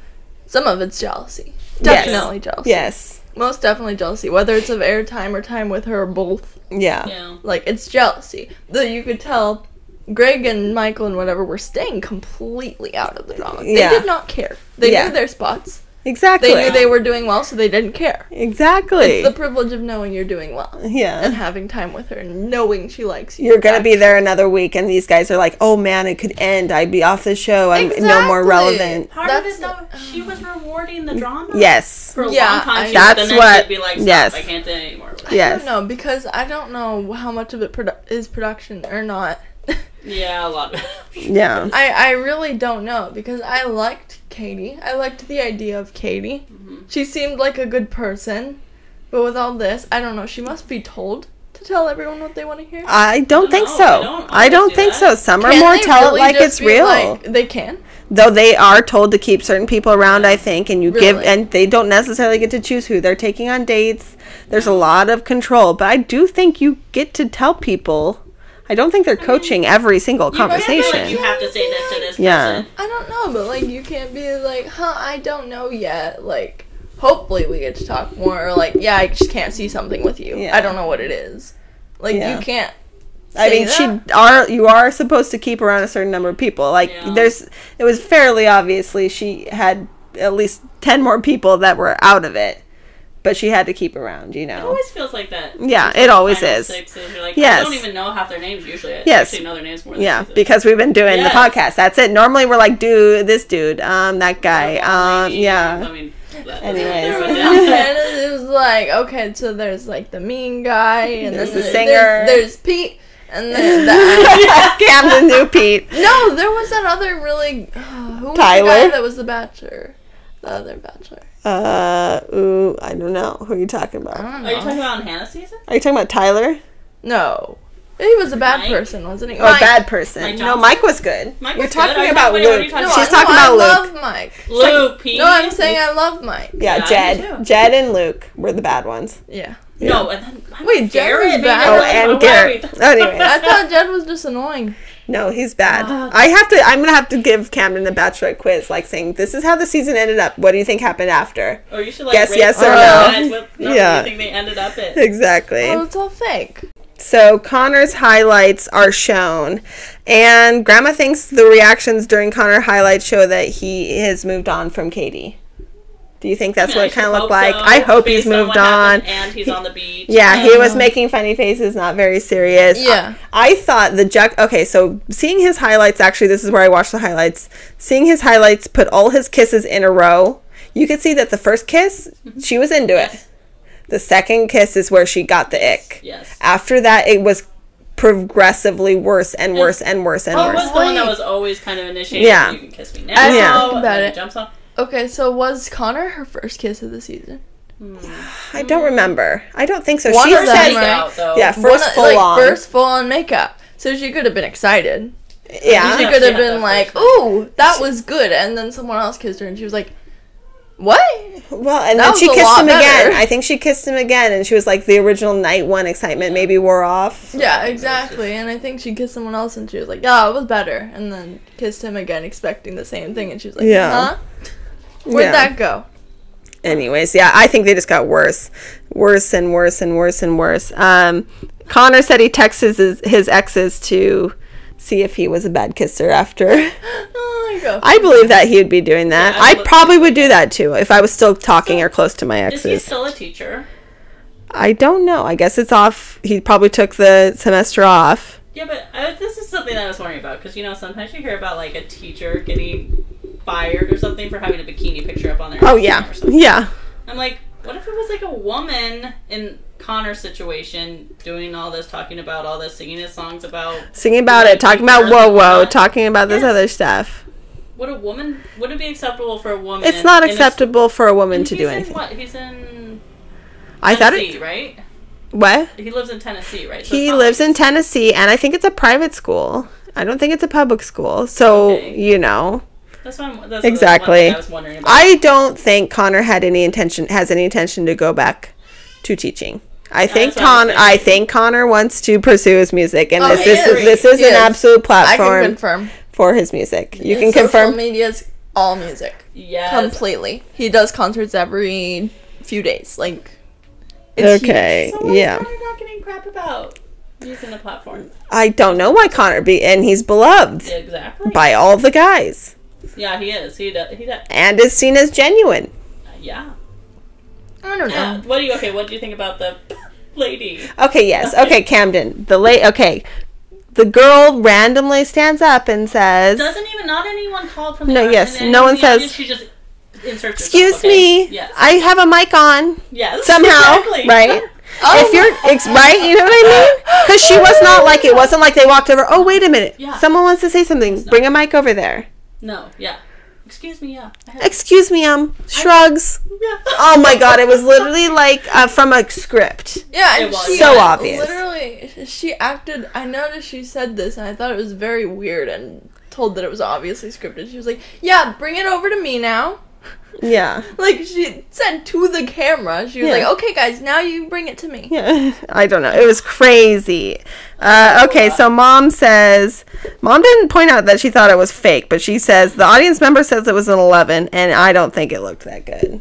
some of it's jealousy. Yes. Definitely jealousy. yes. Most definitely jealousy, whether it's of airtime or time with her or both. Yeah. Yeah. Like it's jealousy. Though you could tell Greg and Michael and whatever were staying completely out of the drama. They Yeah. did not care. They Yeah. knew their spots. Exactly. They knew they were doing well, so they didn't care. exactly. It's the privilege of knowing you're doing well Yeah. and having time with her and knowing she likes you. You're gonna be there another week, and these guys are like, "Oh man, it could end. I'd be off the show. I'm no more relevant." Part That's of it though, she was rewarding the mm, drama. Yes. For a Yeah, long time, I- she That's would, then what- be like, yes. I can't do it anymore. Yes. I don't know because I don't know how much of it produ- is production or not. Yeah, a lot of it. Yeah. I, I really don't know because I liked Katie. I liked the idea of Katie. Mm-hmm. She seemed like a good person, but with all this, I don't know. She must be told to tell everyone what they want to hear? I don't think know. so. They don't I don't do think that. so. Some are more tell really it like it's real. like- they can. Though they are told to keep certain people around, I think, and you give, and they don't necessarily get to choose who they're taking on dates. There's a lot of control, but I do think you get to tell people. I don't think they're coaching every single You can't be conversation. Like, you have to say this to this Yeah. person. I don't know, but like you can't be like, huh? I don't know yet. Like, hopefully we get to talk more. Or like, yeah, I just can't see something with you. Yeah. I don't know what it is. Like Yeah. you can't. I mean, that. she are you are supposed to keep around a certain number of people. Like Yeah. there's, it was fairly obviously she had at least ten more people that were out of it, but she had to keep around. You know. It know. always feels like that. Yeah, it always is. Six you're like, Yes. I don't even know half their names usually. I Yes. actually know their names more than Yeah, season. because we've been doing Yes. the podcast. That's it. Normally we're like, dude, this dude, um, that guy, um, yeah. I mean, that- Anyways. it was like, okay, so there's like the mean guy, and There's then the singer. There's, Pete, and then that. Camden knew Pete. no, there was that other really. who was Tyler? The guy that was the bachelor. The other bachelor. Uh, ooh, I don't know. Who are you talking I about? don't Are you talking about on Hannah's season? Are you talking about Tyler? No. He was a bad Mike? person, wasn't he? Oh, Mike. bad person. Mike no, Mike was good. Mike You're was good. talking Are about talking- what are Luke. you talking No. She's I, talking no, about I Luke. love Mike. Luke, Pete. No, I'm saying I love Mike. Yeah, Yeah, I Jed. Jed and Luke were the bad ones. Yeah. No, and then Wait, Jared. Garrett. was bad? Oh, and Garrett. are we- I thought Jed was just annoying. No, he's bad. Ah. I have to. I'm gonna have to give Camden the bachelor quiz, like saying, "This is how the season ended up. What do you think happened after?" Or you should like Guess rate yes or no. guys What number Yeah. you think they ended up at? Exactly. Oh, it's all fake. So Connor's highlights are shown, and Grandma thinks the reactions during Connor highlights show that he has moved on from Katie. Do you think that's what it kind of looked like? so, I hope he's based on moved what on. happened, and he's on the beach. Yeah, he was making funny faces, not very serious. Yeah. I, I thought the Jack. Okay, so seeing his highlights, actually, this is where I watched the highlights. Seeing his highlights put all his kisses in a row, you could see that the first kiss, mm-hmm. she was into it. Yes. The second kiss is where she got the ick. Yes. After that, it was progressively worse and worse and worse and Oh, worse. was the one that was always kind of initiating. Yeah. You can kiss me now. I didn't think about then it. Jumps on. Okay, so was Connor her first kiss of the season? I don't remember. I don't think so. One she of them, said, right? Out, though. yeah, first One- full like, on. First full on makeup. So she could have been excited. yeah. She could have been like, first "Ooh, that was good," and then someone else kissed her, and she was like, "What?" Well, and That then she kissed him better. again. I think she kissed him again, and she was like, the original night one excitement maybe wore off. Yeah, exactly. And I think she kissed someone else, and she was like, "Yeah, it was better," and then kissed him again, expecting the same thing, and she was like, Yeah. "Huh? Where'd Yeah. that go?" Anyways, yeah, I think they just got worse, worse and worse and worse and worse. Um, Connor said he texts his, his exes to see if he was a bad kisser after. Oh my god. I believe that he would be doing that. Yeah, I I probably would do that too if I was still talking or close to my exes. Is he still a teacher? I don't know. I guess it's off. He probably took the semester off. Yeah, but I, this is something that I was wondering about because you know sometimes you hear about like a teacher getting fired or something for having a bikini picture up on their Oh yeah, yeah. I'm like, what if it was like a woman in Connor's situation doing all this, talking about all this, singing his songs about Singing about it, talking about whoa whoa, talking about this Yes. other stuff. would a woman would it be acceptable for a woman? It's not acceptable for a woman to do anything. What he's in I thought Tennessee, it. right? What? He lives in Tennessee, right? So He lives like- in Tennessee, and I think it's a private school. I don't think it's a public school. So Okay. you know, That's what I'm, that's Exactly. The one thing I was wondering about. I don't think Connor had any intention has any intention to go back to teaching. I think that's what I was Con I think Connor wants to pursue his music, and Oh, this he is is. this is He an is. absolute I can platform confirm. for his music. You can Social confirm. media's all music. yes. Completely. He does concerts every few days. Like, it's Okay, So what is yeah. Connor not getting crap about using the platform? I don't know why Connor be, and he's beloved exactly. by all the guys, Yeah, he is. He does. He does. and is seen as genuine. Uh, yeah. I don't know. Yeah. What do you? Okay. What do you think about the lady? Okay, yes. Okay, Camden. The late. Okay, the girl randomly stands up and says, Doesn't even not anyone called from the No, audience, yes, and no one anyone in the audience, says- She just inserts. "Excuse herself, okay? me, Yes. I have a mic on." yes. Somehow, exactly. right? Oh if you're ex- right, you know what I mean? Because she was not like it wasn't like they walked over. Oh, wait a minute, Yeah. someone wants to say something. Bring a mic over there. No. Yeah. Excuse me, yeah. Excuse me, um, shrugs. yeah. Oh my god, it was literally like uh, from a script. Yeah, It was. she So obvious. Literally, she acted. I noticed she said this, and I thought it was very weird, and told that it was obviously scripted. She was like, "Yeah, bring it over to me now." Yeah. Like she said to the camera. She was Yeah. like, "Okay, guys, now you bring it to me." Yeah, I don't know. It was crazy. Uh, okay, so mom says, mom didn't point out that she thought it was fake, but she says the audience member says it was an 11, and I don't think it looked that good.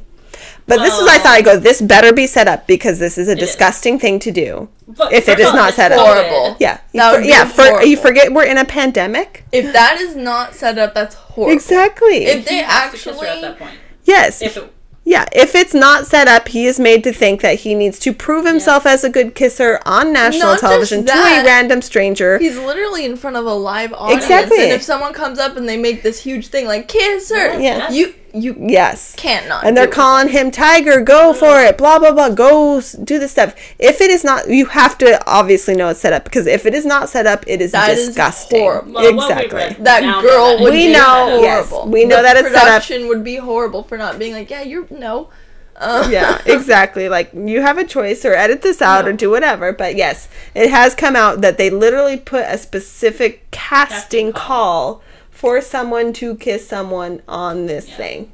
But this is I thought. I go, this better be set up because this is a is. disgusting thing to do. But If it first is of all, not set up. Horrible. Yeah, you That for- be yeah. For you forget we're in a pandemic. If that is not set up, that's horrible. Exactly. If He they has to kiss her actually, at that point. yes. If it, Yeah, if it's not set up, he is made to think that he needs to prove himself as a good kisser on national Not just television to a random stranger. he's literally in front of a live audience, Exactly. and if someone comes up and they make this huge thing like "kiss her," Yeah. you you Yes. can't not. And they're do it. calling him Tiger, go for it, blah, blah, blah, go do the stuff. If it is not, you have to obviously know it's set up because if it is not set up, it is That is disgusting. horrible. well, what we exactly. read That now girl that would We be know, yes, we know The that it's set up. would be horrible for not being like, yeah, you're no. Uh, yeah, exactly. Like you have a choice or edit this out or do whatever. But yes, it has come out that they literally put a specific casting Casting call. call for someone to kiss someone on this thing.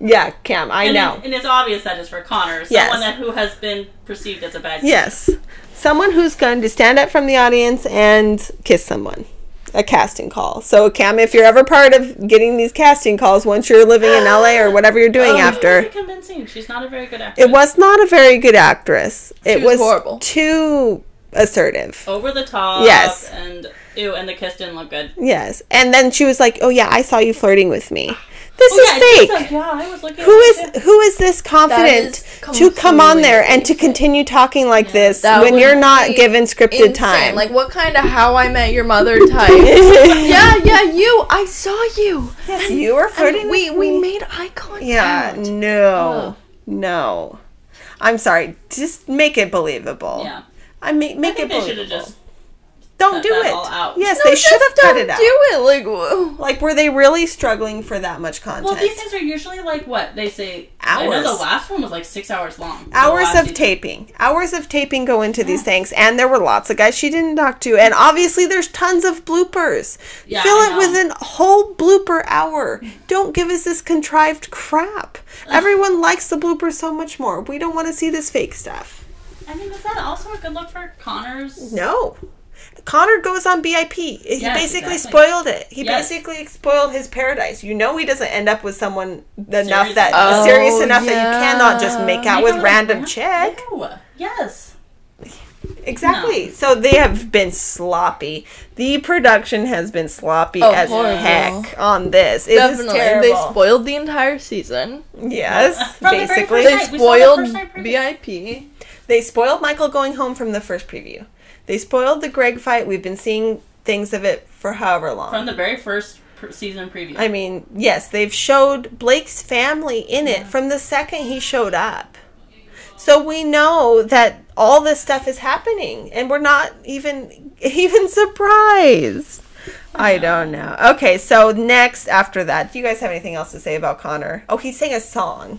Yeah, Cam, I and, know. It, and it's obvious that it's for Connor, someone Yes. that who has been perceived as a bad Yes. Someone who's going to stand up from the audience and kiss someone. A casting call. So, Cam, if you're ever part of getting these casting calls once you're living in LA or whatever you're doing oh, She after, wasn't convincing. She's not a very good actress. it was not a very good actress. It was was horrible. too assertive. over the top. Yes. And ew, and the kiss didn't look good. Yes. And then she was like, "Oh yeah, I saw you flirting with me." This Oh, is and she's fake. like, yeah, I was looking. who at is it. who is this confident is to come on there and to continue talking like this when you're not given scripted insane. time? Like, what kind of How I Met Your Mother type? yeah, yeah, you. I saw you. yes, you were flirting we with we me. made eye contact. Yeah, no, oh. no. I'm sorry. Just make it believable. Yeah. I make I make think it they should believable. Have just. Don't cut do that it. all out. Yes, No, they should have just cut it out. Do it. Like, whoa. Like, were they really struggling for that much content? Well, these things are usually like what they say. I know Hours. the last one was like six hours long. Hours of season. taping hours of taping go into these things and there were lots of guys she didn't talk to and obviously there's tons of bloopers Yeah, fill I it know. with a whole blooper hour don't give us this contrived crap everyone likes the bloopers so much more we don't want to see this fake stuff I mean, is that also a good look for Connor's? no Connor goes on BIP. He Yes, basically exactly. spoiled it. He Yes. basically spoiled his paradise. You know he doesn't end up with someone enough Serious that enough. serious Oh, enough that you cannot just make out Make with her, like, random chick. Ew. Yes. Exactly. No. So they have been sloppy. The production has been sloppy Oh, as horrible. heck on this. It was Definitely. terrible. They spoiled the entire season. yes, From the very basically. first They Right, we saw the spoiled first. BIP. They spoiled Michael going home from the first preview. They spoiled the Greg fight. We've been seeing things of it for however long. From the very first season preview. I mean, yes, they've showed Blake's family in it from the second he showed up. So we know that all this stuff is happening and we're not even even surprised. I don't know. Okay, so next after that, do you guys have anything else to say about Connor? Oh, he sang a song.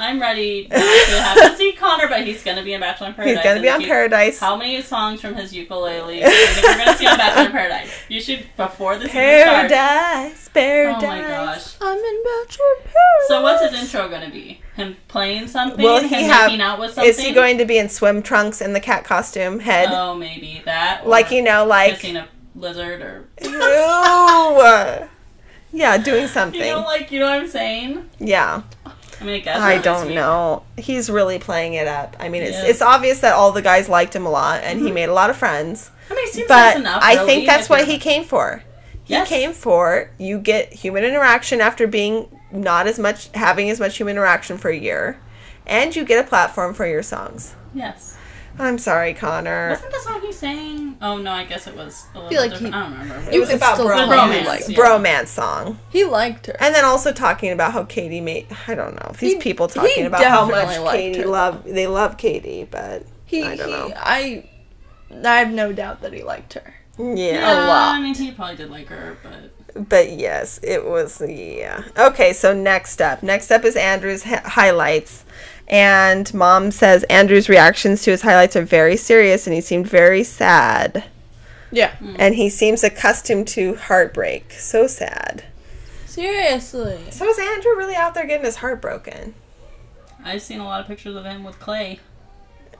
I'm ready to have to see Connor, but he's gonna be in Bachelor in Paradise. He's gonna be on he- Paradise. How many songs from his ukulele you we're gonna see on Bachelor in Paradise? You should before the season starts. Paradise, Oh paradise. my gosh. I'm in Bachelor in Paradise. So what's his intro gonna be? Him playing something? Will him he have? out with something? Is he going to be in swim trunks and the cat costume head? Oh, maybe that. like you know, like kissing a lizard or. Ew. Yeah, doing something. You know, like you know what I'm saying? yeah. I mean, I guess. I don't know. He's really playing it up. I mean, it's it's obvious that all the guys liked him a lot, and he mm-hmm. made a lot of friends. I mean, seems But that's enough. I think that's what he came for. He Yes. came for you get human interaction after being not as much having as much human interaction for a year, and you get a platform for your songs. Yes. I'm sorry, Connor. Wasn't the song he sang? Oh no, I guess it was a little feel like different. he- I don't remember. It was could about still bromance, tell he liked bromance song, He liked her. and then also talking about how Katie made. I don't know these He- people talking about how much Katie her. love. They love Katie, but He, I don't he- know. I, I have no doubt that he liked her. Yeah. A lot. I mean, he probably did like her, but But yes, it was yeah. Okay, so next up. Next up is Andrew's hi- highlights. And mom says Andrew's reactions to his highlights are very serious and he seemed very sad. Yeah. Hmm. And he seems accustomed to heartbreak. So sad. Seriously. So is Andrew really out there getting his heart broken? I've seen a lot of pictures of him with Clay.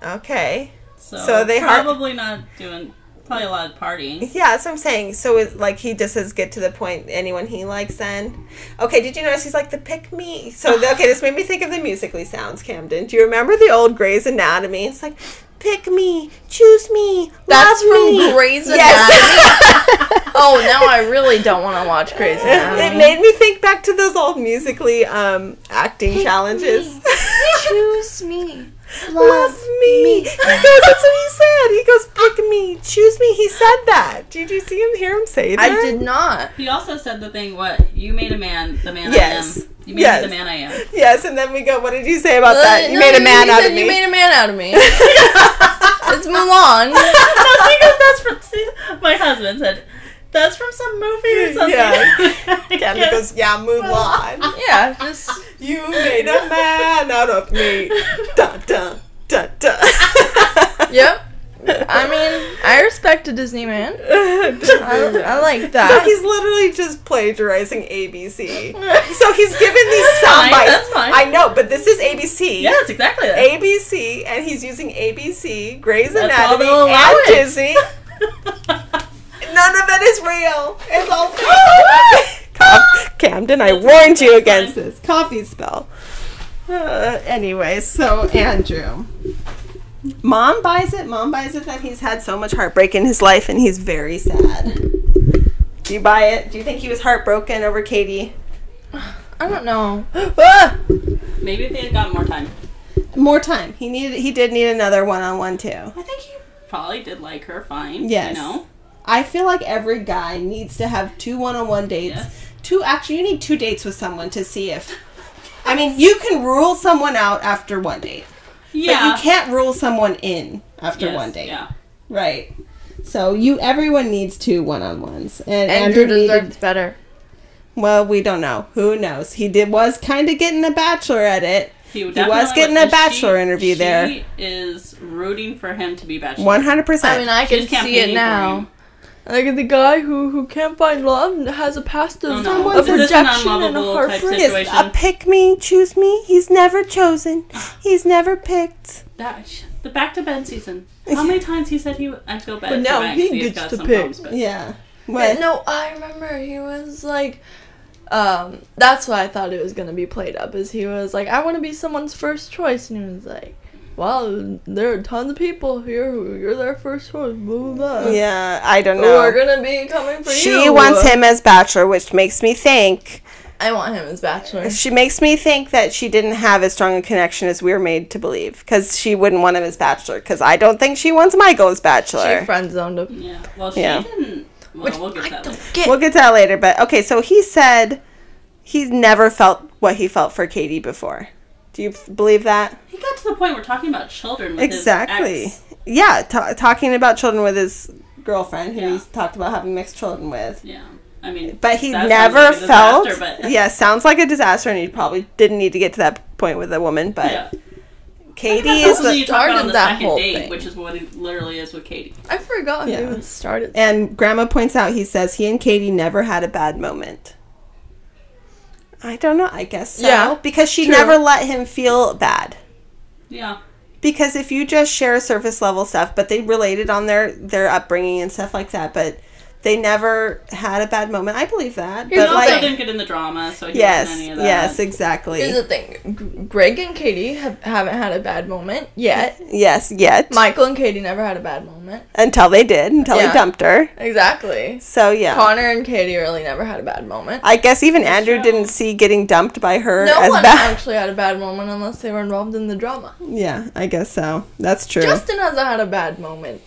Okay. So, So they har- probably not doing probably a lot of partying. Yeah, that's what I'm saying. So it, like he just says get to the point anyone he likes then. Okay, did you notice he's like the pick me? So okay, this made me think of the Musical.ly sounds, Camden. Do you remember the old Grey's Anatomy? It's like pick me, choose me, That's love from me. Grey's Anatomy. Yes. oh, now I really don't want to watch Grey's Anatomy. it made me think back to those old Musical.ly um acting challenges. Choose me. Love me. He goes, that's what he said. He goes, pick me, choose me. He said that. Did you see him hear him say that? I did not. He also said the thing, what? You made a man, the man Yes. I am. You made Yes. me the man I am. Yes, and then we go, what did you say about Uh, that? You no, made a man out of me. You made a man out of me. it's Mulan. no, because that's from see, my husband said that's from some movie or something. Yeah. Camden goes, yeah, Mulan. Yeah, just You made a man out of me. Dun, dun, dun, dun. yep. I mean, I respect a Disney man. I, I like So that. he's literally just plagiarizing ABC. So he's given these sound fine, bites. that's fine. I know, but this is ABC. yeah, that's exactly that. ABC, and he's using ABC, Grey's That's Anatomy, they'll and. Disney. None of it is real. It's all fake. Cough- Camden, I warned you against this coffee spell. Uh, anyway, so Andrew. Mom buys it. Mom buys it that he's had so much heartbreak in his life and he's very sad. Do you buy it? Do you think he was heartbroken over Katie? I don't know. Ah! Maybe if they had gotten more time. More time. He needed. He did need another one-on-one too. I think he probably did like her fine. Yes. You know? I feel like every guy needs to have two one-on-one dates. Yes. Two actually you need two dates with someone to see if I mean, you can rule someone out after one date. Yeah. But you can't rule someone in after Yes, one date. Yeah. Right. So you everyone needs two one-on-ones. And Andrew Andrew, deserves needed better. well, we don't know. Who knows? He did was kind of getting a bachelor at it. He, was definitely getting a bachelor she- interview there. She is rooting for him to be bachelor. 100%. I mean, I can see campaigning it for now. Him. Like the guy who who can't find love and has a past of, Oh, no. of Is an rejection and unlovable type heartbreak. situation? Yes, uh, pick me, choose me. He's never chosen. He's never picked. That the back to bed season. How many times he said he would I go bed? But to now bed he 'cause gets got to some pick. problems, but- Yeah. Yeah, What? no, I remember he was like, um, that's why I thought it was gonna be played up. Is he was like, I want to be someone's first choice, and he was like, well, there are tons of people here who you're their first choice. Blah blah blah. Yeah, I don't know. We're gonna be coming for you? She wants him as bachelor, which makes me think. I want him as bachelor. She makes me think that she didn't have as strong a connection as we're made to believe, because she wouldn't want him as bachelor. Because I don't think she wants Michael as bachelor. She friend zoned him. Yeah. Well, she Yeah. didn't. Well, Which we'll get I that. don't later. get. We'll get to that later, but okay. So he said he's never felt what he felt for Katie before. Do you believe that? He got to the point we're talking about children. With Exactly. His ex. Yeah, ta talking about children with his girlfriend, who Yeah. he's talked about having mixed children with. Yeah. I mean. But he that never like a felt. disaster, but- yeah, sounds like a disaster, and he probably didn't need to get to that point with a woman. But Yeah. Katie is also the you talk started the that second whole date, thing. which is what it literally is with Katie. I forgot Yeah. who started. And Grandma points out he says he and Katie never had a bad moment. I don't know. I guess so. Yeah, because she true. never let him feel bad. Yeah. Because if you just share surface level stuff, but they related on their their upbringing and stuff like that, but they never had a bad moment. I believe that. Here's but He also like, didn't get in the drama, so he yes, wasn't any of that. yes, exactly. Here's the thing: Greg and Katie have, haven't had a bad moment yet. yes, yet Michael and Katie never had a bad moment. until they did, until Yeah. he dumped her. Exactly. So yeah. Connor and Katie really never had a bad moment. I guess even Andrew true. didn't see getting dumped by her No as one bad. actually had a bad moment unless they were involved in the drama. Yeah, I guess so. That's true. Justin hasn't had a bad moment.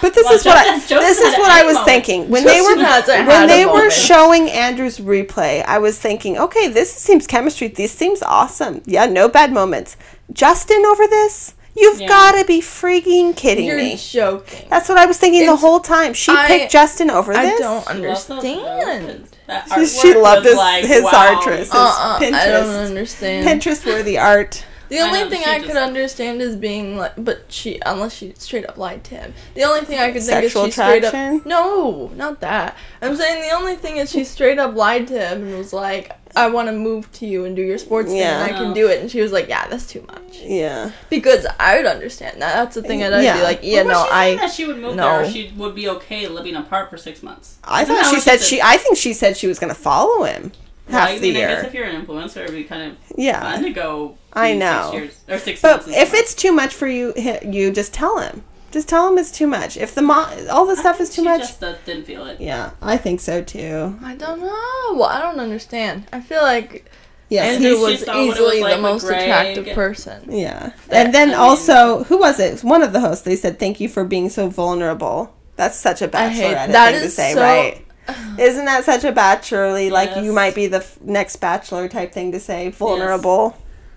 But this Well, is what I, Justin- Justin this is what a I big was moment. thinking when they were when they were moment. showing Andrew's replay. I was thinking, okay, this seems chemistry. This seems awesome. Yeah, no bad moments. Justin over this, You've Yeah. got to be freaking kidding You're me. joking. That's what I was thinking the whole time. She I- picked Justin over I this. I don't She loves those understand. She- she loved his- like, his wow. artist. His Uh-uh, I Pinterest. don't understand. Pinterest worthy art. The I only know, thing I just- could understand is being like, but she, unless she straight up lied to him. The only thing I could think Sexual is she straight attraction? up. No, not that. I'm saying the only thing is she straight up lied to him and was like, I want to move to you and do your sports thing and I can do it. And she was like, yeah, that's too much. Yeah. Because I would understand that. That's the thing that I'd Yeah. be like, yeah, But no, she I. that she would move no. there, or she would be okay living apart for six months. I Isn't thought that she said she. I think she said she was going to follow him half Well, I the mean, I guess if you're an influencer, it'd be kind of Yeah. fun to go. I know. Six years, or six But months and if stuff. it's too much for you, you just tell him. Just tell him it's too much. If the mo- all the stuff is too she much. Just uh, didn't feel it. Yeah, I think so too. I don't know. Well, I don't understand. I feel like Yes. And Andrew she was saw was easily like the with most Greg. attractive person. Yeah. And then I mean- also, who was it? One of the hosts. They said, "Thank you for being so vulnerable." That's such a I hate- bachelorette that thing to say, so- right? Isn't that such a bachelorly, like you might be the f- next bachelor type thing to say? Vulnerable.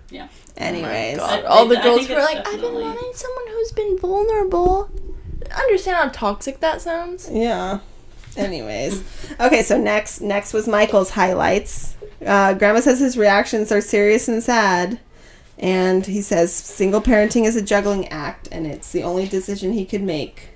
Yeah. Anyways, God, I- all the I girls think were it's like, I've been wanting someone who's been vulnerable. Understand how toxic that sounds? yeah. Anyways, okay. So next, next was Michael's highlights. Uh, Grandma says his reactions are serious and sad, and he says single parenting is a juggling act, and it's the only decision he could make.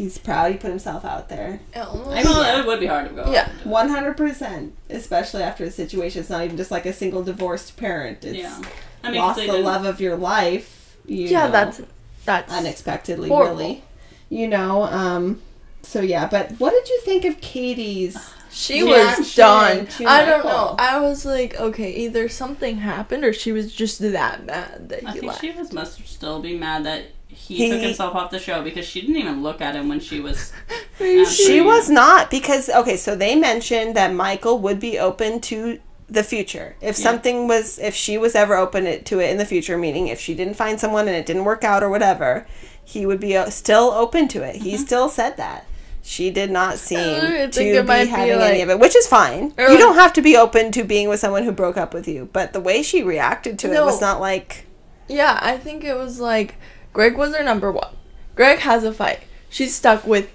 He's proud he put himself out there. I know it would be hard to go. Yeah. One hundred percent, especially after the situation. It's not even just like a single divorced parent. It's Yeah. I mean, 'cause lost the didn't- love of your life. You yeah, know, that's that's unexpectedly, horrible. really. You know. Um. So yeah, but what did you think of Katie's? She reaction was done. to I don't know. I was like, okay, either something happened or she was just that mad that I he think left. she was must still be mad that he, He- took himself off the show because she didn't even look at him when she was. She- She was not because okay, so they mentioned that Michael would be open to the future if Yeah. something was if she was ever open it, to it in the future, meaning if she didn't find someone and it didn't work out or whatever, he would be uh, still open to it. Mm-hmm. He still said that. She did not seem to be it might be having any of it, which is fine. You don't have to be open to being with someone who broke up with you, but the way she reacted to it No. was not like Yeah, I think it was like Greg was her number one. Greg has a fight. She's stuck with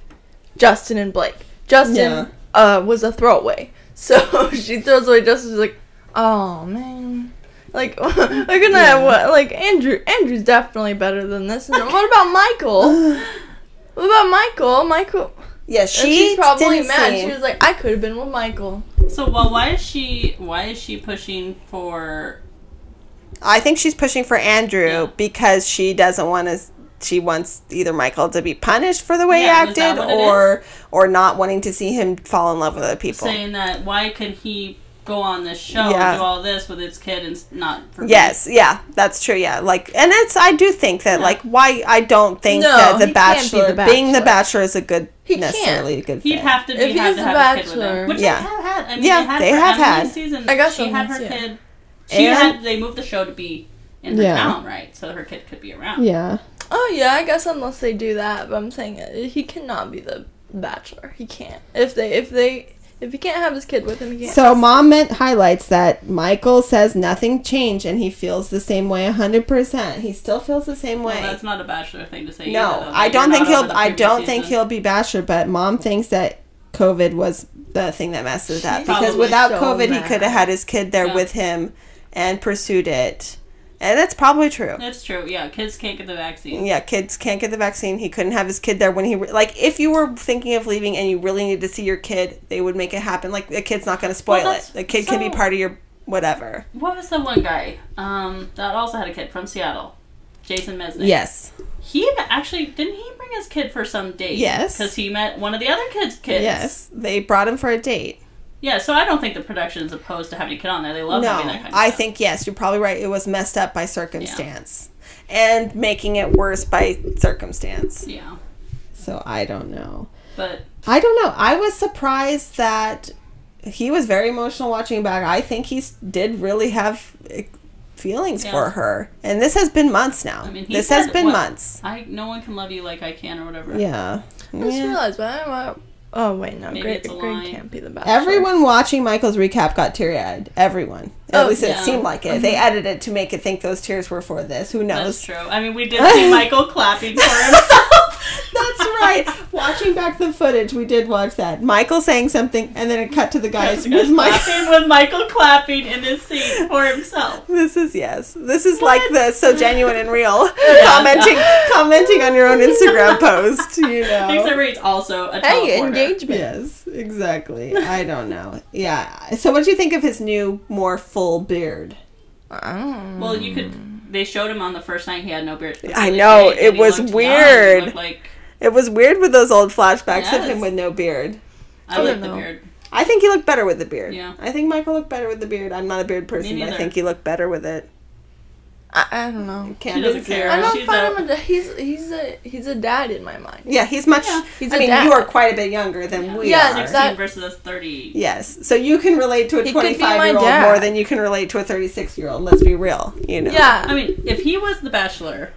Justin and Blake. Justin Yeah. uh was a throwaway. So she throws away Justin. She's like, oh man. Like we're gonna have what? Like Andrew. Andrew's definitely better than this. And what about Michael? What about Michael? Michael. yeah, And she she's probably didn't mad. seem- She was like, I could have been with Michael. So, well, why is she? Why is she pushing for? I think she's pushing for Andrew Yeah. because she doesn't want to. She wants either Michael to be punished for the way Yeah, he acted, or or not wanting to see him fall in love with other people. saying that why could he go on this show Yeah. and do all this with his kid and not for me? Yes, yeah, that's true. Yeah, like, and it's I do think that like why I don't think No, that the he can't be bachelor, being the Bachelor. bachelor is a good He necessarily a good thing. He'd have to be If he have to the have his kid with Bachelor- him, which Yeah. they have had. I mean, Yeah, they, had they for have had. Seasons? I got she some had her yeah. kid. She And- had. They moved the show to be in her Yeah. town, right? So her kid could be around. yeah. Oh yeah, I guess unless they do that, but I'm saying uh, he cannot be the bachelor. He can't. If they if they if he can't have his kid with him, he can't. So mom meant highlights that Michael says nothing changed and he feels the same way hundred percent. He still feels the same way. Well, that's not a bachelor thing to say. No, either, though, I don't think he'll. I don't think he'll be bachelor. But mom thinks that COVID was the thing that messed with that because without so COVID, he could have had his kid there Yeah. with him and pursued it, and that's probably true. That's true. Yeah, kids can't get the vaccine. Yeah, kids can't get the vaccine. He couldn't have his kid there when he re- like. If you were thinking of leaving and you really needed to see your kid, they would make it happen. Like the kid's not going to spoil Well, it. The kid can be part of your whatever. What was the one guy um, that also had a kid from Seattle? Jason Mesnick. Yes. He actually didn't he bring his kid for some date? Yes. Because he met one of the other kids' kids. Yes. They brought him for a date. Yeah. So I don't think the production is opposed to having a kid on there. They love no, having that kind of I stuff. think yes, you're probably right. It was messed up by circumstance, and making it worse by circumstance. Yeah. So I don't know. But I don't know. I was surprised that he was very emotional watching back. I think he did really have eh, feelings Yeah. for her, and this has been months now. I mean, he this has been what- months. I no one can love you like I can or whatever. Yeah. I just Yeah. realized, but I, I, oh wait, no, Maybe Greg, it's a Greg line. can't be the bachelor. Everyone watching Michael's recap got teary eyed. Everyone. At Oh, least it yeah. seemed like it. They mm-hmm. edited it to make it think those tears were for this. Who knows? That's true. I mean, we did see Michael clapping for himself. That's right. Watching back the footage, we did watch that. Michael saying something, and then it cut to the guys with Michael. clapping with Michael clapping in his seat for himself. This is yes. This is like the so genuine and real Yeah. commenting commenting on your own Instagram post. You know. Except for he's also a Hey, teleporter. engagement. Yes, exactly. I don't know. Yeah. So, what do you think of his new, more full beard? Oh. Well, you could. They showed him on the first night he had no beard. I know, He it was weird. like It was weird with those old flashbacks of him with no beard. I I like don't the know. beard. I think he looked better with the beard. Yeah. I think Michael looked better with the beard. I'm not a beard person, but I think he looked better with it. I, I don't know. Camden doesn't Zero. care. I don't She's find a- him a he's he's a he's a dad in my mind. Yeah, he's much. Yeah, he's I a mean, dad. you are quite a bit younger than we Yeah, are. exactly. 16 versus 30. Yes, so you can relate to a He could be 25 my year old more than you can relate to a 36 year old. Let's be real. You know. Yeah. I mean, if he was the Bachelor,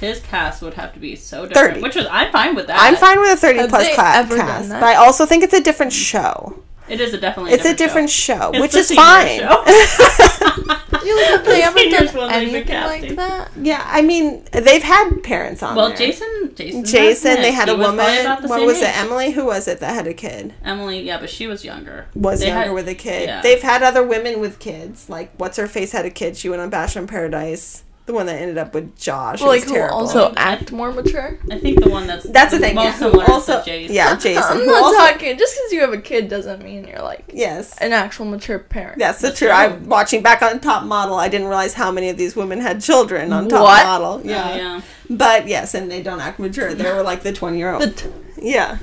his cast would have to be so different. 30. Which was I'm fine with that. I'm fine with a 30 Have plus they cla- cast, but I also think it's a different show. It is a definitely. It's a different different show, It's which the is fine. show. You have they ever Seniors done one they've been anything like casting. that? yeah, I mean, they've had parents on well, there. Jason, Jason, Jason, they had he a woman. What was age. it? Emily? Who was it that had a kid? Emily, yeah, but she was younger. Was They younger had- with a kid. yeah. They've had other women with kids. Like what's her face had a kid. She went on Bachelor in Paradise. The one that ended up with Josh. It Like was who terrible. also act more mature? I think the one that's That's the thing. most Yeah, similar also, to Jason. yeah, Jason. I'm not also, talking. Just because you have a kid doesn't mean you're like yes. an actual mature parent. That's the That's true. true. I'm watching back on Top Model. I didn't realize how many of these women had children on Top What? Model. Oh, Yeah. yeah. But yes, and they don't act mature. They were like the 20 year old. T- Yeah.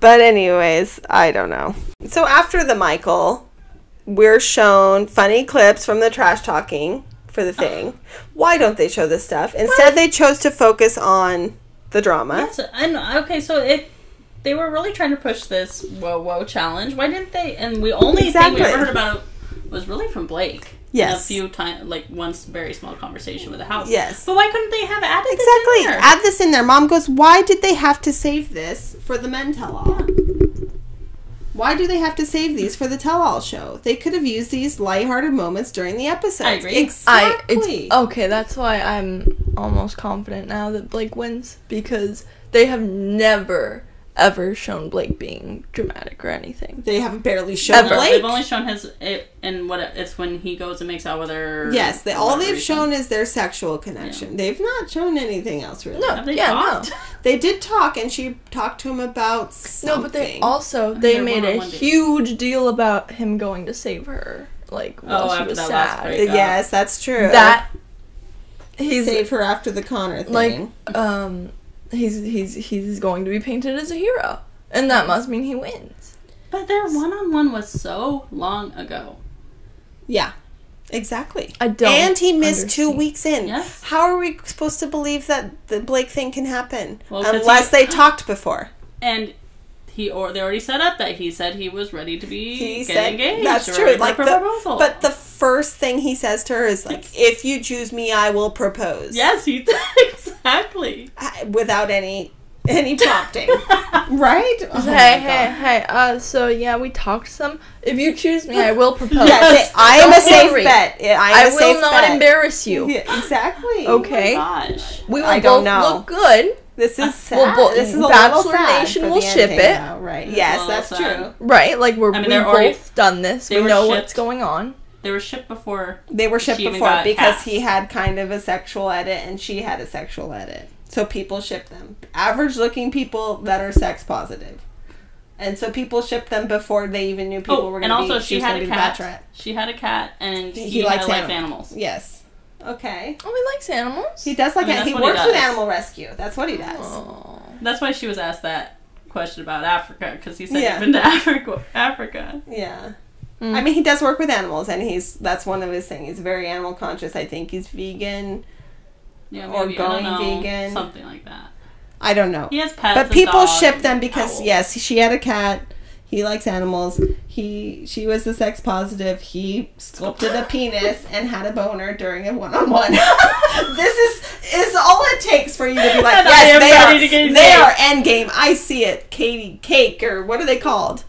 But anyways, I don't know. So after the Michael, we're shown funny clips from the trash talking for the thing. Why don't they show this stuff? Instead they chose to focus on the drama. Yes, and okay, so it they were really trying to push this whoa whoa challenge. Why didn't they? And we only thing we Exactly. ever heard about was really from Blake. Yes. a few times, like once, very small conversation with the house. Yes. but why couldn't they have added Exactly. This in there? Add this in there. Mom goes, "Why did they have to save this for the men tell all?" Why do they have to save these for the tell all show? They could have used these lighthearted moments during the episode. I agree. I Exactly. it's okay. That's why I'm almost confident now that Blake wins because they have never ever shown Blake being dramatic or anything. they haven't barely shown Ever. Blake. they've only shown his it and what it's when he goes and makes out with her. Yes, they, all they've reason. shown is their sexual connection. They've not shown anything else really. No, Have they yeah, talked? no. They did talk, and she talked to him about No, but they also they made a huge deal about him going to save her, like while Oh, she after was that sad. break. yes, that's true. That he he's saved her after the Connor thing. like um he's he's he's going to be painted as a hero, and that must mean he wins. But their one on one was so long ago. yeah, exactly. I don't. and he missed two weeks in. Yes. How are we supposed to believe that the Blake thing can happen Well, 'cause unless he- they talked before? And he or they already set up that he said he was ready to be He get said engaged. that's true. Like the, proposal. but the first thing he says to her is like, "If you choose me, I will propose." yes, he did exactly. I- without any any prompting, right? Oh Hey, hey, hey! Uh, so yeah, we talked some. If you choose me, I will propose. Yes, I am a safe worry. bet. I I am a will safe not bet. embarrass you. Yeah, exactly. Okay. Oh my gosh. We will I both don't know. look good, This is sad. We'll bo- this is a Bachelor little sad Nation for will ship it. though, right? It's Yes, that's sad. true. right? Like we're I mean, we've they're both done this. We know shipped. what's going on. They were shipped before. They were shipped She even before got because cast. he had kind of a sexual edit and she had a sexual edit. So people ship them. Average looking people that are sex positive. And so people shipped them before they even knew people oh, were and going to be And also she was had a cat. She had a cat, and He, he, he had likes liked animals. animals. Yes. Okay. Oh, he likes animals. He does like I mean, it. He what he works with animal rescue. That's what he does. Oh. That's why she was asked that question about Africa because he said Yeah. he'd been to Africa. Africa. Yeah. Mm. I mean, he does work with animals, and he's that's one of his things. He's very animal conscious. I think he's vegan. Yeah, Or maybe, going know, vegan. something like that. I don't know. He has pets, but a people dog ship and them because owl. yes, she had a cat. He likes animals. He she was the sex positive. He sculpted a penis and had a boner during a one on one. This is is all it takes for you to be like, And yes, they are they are end game. I see it. Katie Cake or what are they called?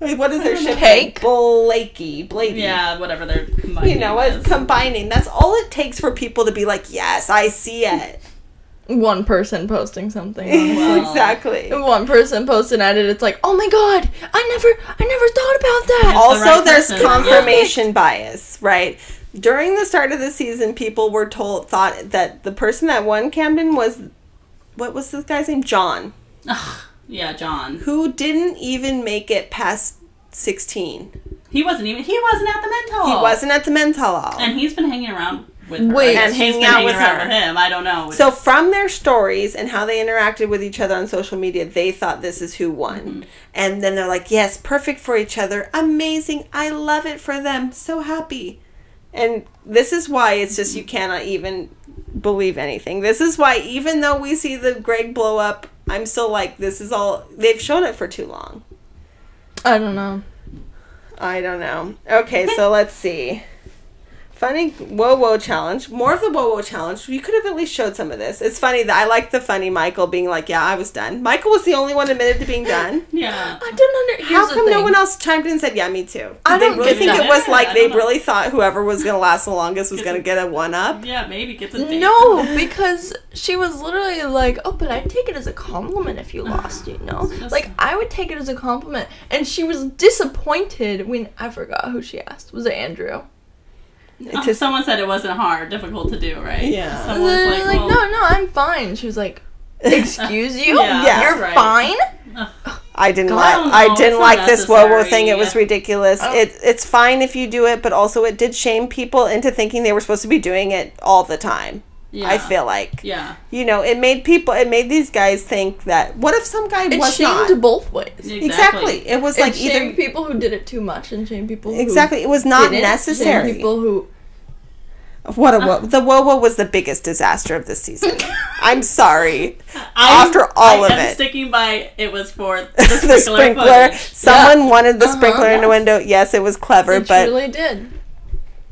Wait, What is their ship? Cake? Blakey. Blakey. Yeah, whatever they're combining. You know, as combining. That's all it takes for people to be like, yes, I see it. One person posting something. honestly. Well, exactly. If one person posted at it, it's like, oh my god, I never, I never thought about that. the also, right there's person, yeah. confirmation bias, right? During the start of the season, people were told thought that the person that won Camden was what was this guy's name? John, Ugh, yeah, John. who didn't even make it past sixteen. He wasn't even. He wasn't at the mental. He wasn't at the mental. And he's been hanging around with. Wait. I And she's hanging out hanging with her. with him. I don't know. So from their stories and how they interacted with each other on social media, they thought this is who won. Mm-hmm. And then they're like, "Yes, perfect for each other. Amazing. I love it for them. So happy." And this is why it's just you cannot even believe anything. This is why even though we see the Greg blow up, I'm still like this is all they've shown it for too long. I don't know. I don't know. Okay, so let's see. Funny whoa whoa challenge. More of the whoa whoa challenge. You could have at least showed some of this. It's funny that I like the funny Michael being like, "Yeah, I was done." Michael was the only one admitted to being done. yeah. I don't understand. How come no one else chimed in and said, "Yeah, me too"? Did I don't really think that. it was Yeah, like they know. really thought whoever was gonna last the longest was gonna get a one up? Yeah, maybe gets a date. No, because she was literally like, "Oh, but I'd take it as a compliment if you lost, you know? Just- Like I would take it as a compliment." And she was disappointed when I forgot who she asked. Was it Andrew? Oh, just- someone said it wasn't hard, difficult to do, right? Yeah. Someone was Literally like, like, well, no, no, I'm fine. She was like, "Excuse you? Yeah, Yeah. You're right. fine." I didn't like. I don't I, know, didn't like this whoa whoa thing. It was ridiculous. Oh. It it's fine if you do it, but also it did shame people into thinking they were supposed to be doing it all the time. Yeah. I feel like. Yeah. you know, it made people, it made these guys think that what if some guy It was shamed not? both ways. Exactly. It was It like shamed either people who did it too much and shamed people who exactly. It was not necessary. People who What a wo- the whoa whoa was the biggest disaster of this season. I'm sorry. I'm- After all I of am it. sticking by it was for the the sprinkler. sprinkler. footage. Someone wanted the Uh-huh. sprinkler in the window. Yes, it was clever, it but truly did.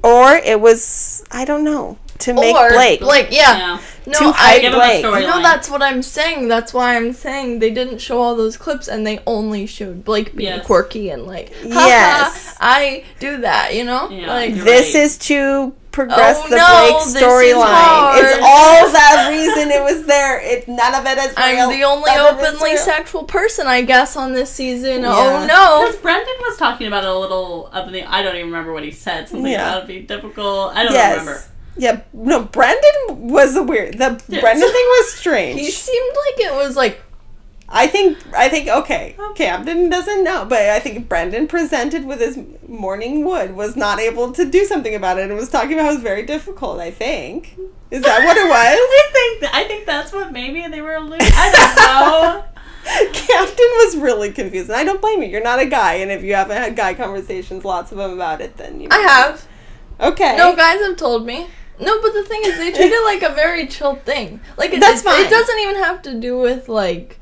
or it was I don't know to make or Blake. like yeah, Yeah. no, To I hide Blake. No, that's what I'm saying. That's why I'm saying they didn't show all those clips and they only showed Blake being Yes. quirky and like, haha, Yes. I do that, you know? Yeah. Like, this right. is to progress Oh, the no, Blake storyline. It's all that reason it was there. It none of it is real. I'm the only None openly sexual person, I guess, on this season. Yeah. Oh no. Because Brendan was talking about it a little up in the. I don't even remember what he said. Something Yeah. about it being difficult. I don't Yes. remember. Yeah, no, Brendan was a weird. The Yes. Brendan thing was strange. He seemed like it was like, I think I think okay, Camden doesn't know, but I think Brendan presented with his morning wood was not able to do something about it and was talking about it was very difficult. I think is that what it was? I think th- I think that's what maybe they were alluding. I don't know. Captain was really confused, and I don't blame you. You're not a guy, and if you haven't had guy conversations, lots of them about it, then you. I have. Okay. No, guys have told me. No, but the thing is, they treat it like a very chill thing. Like, it, That's it, fine. it doesn't even have to do with, like,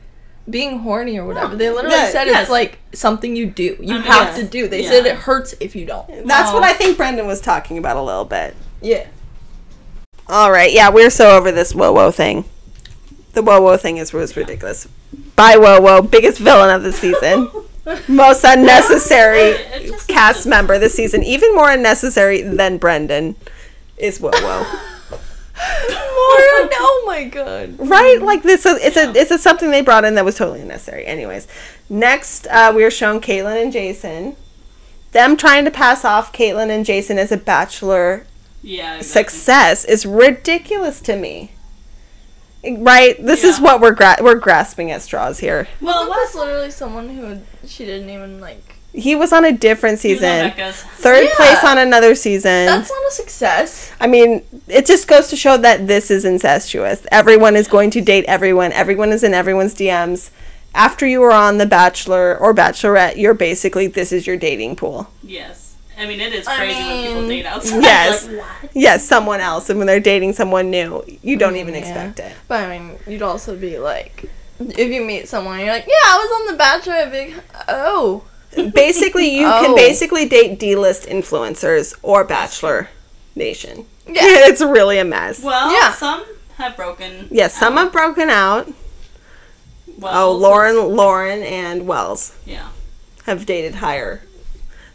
being horny or whatever. They literally Yeah, said yes. it's, like, something you do. You I have yeah. to do. They Yeah. said it hurts if you don't. That's what I think Brendan was talking about a little bit. Yeah. All right, yeah, we're so over this whoa whoa thing. The whoa whoa thing is was ridiculous. Bye whoa whoa, biggest villain of the season, most unnecessary cast member this season, even more unnecessary than Brendan is whoa whoa. More, oh my god. right? Like this, is, it's a it's a something they brought in that was totally unnecessary. Anyways, next uh, we are shown Kaitlyn and Jason. Them trying to pass off Kaitlyn and Jason as a bachelor Yeah. Exactly. success is ridiculous to me. Right? This is what we're gra- we're grasping at straws here. Well, it was literally someone who she didn't even, like. He was on a different he was on season. Becca's. Third Yeah. place on another season. That's not a success. I mean, it just goes to show that this is incestuous. Everyone is going to date everyone. Everyone is in everyone's DMs. After you are on The Bachelor or Bachelorette, you're basically this is your dating pool. Yes. I mean, it is I crazy when people date outside. yes. Like, what? Yes, someone else, and when they're dating someone new, you don't even Yeah. expect it. But I mean, you'd also be like, if you meet someone, you're like, yeah, I was on The Bachelor. I'd be like, oh. Basically, you Oh. can basically date D-list influencers or Bachelor Nation. Yeah. it's really a mess. Well, Yeah. some have broken. yes, some out. have broken out. Well, Oh, so- Lauren, Lauren, and Wells. Yeah. have dated higher.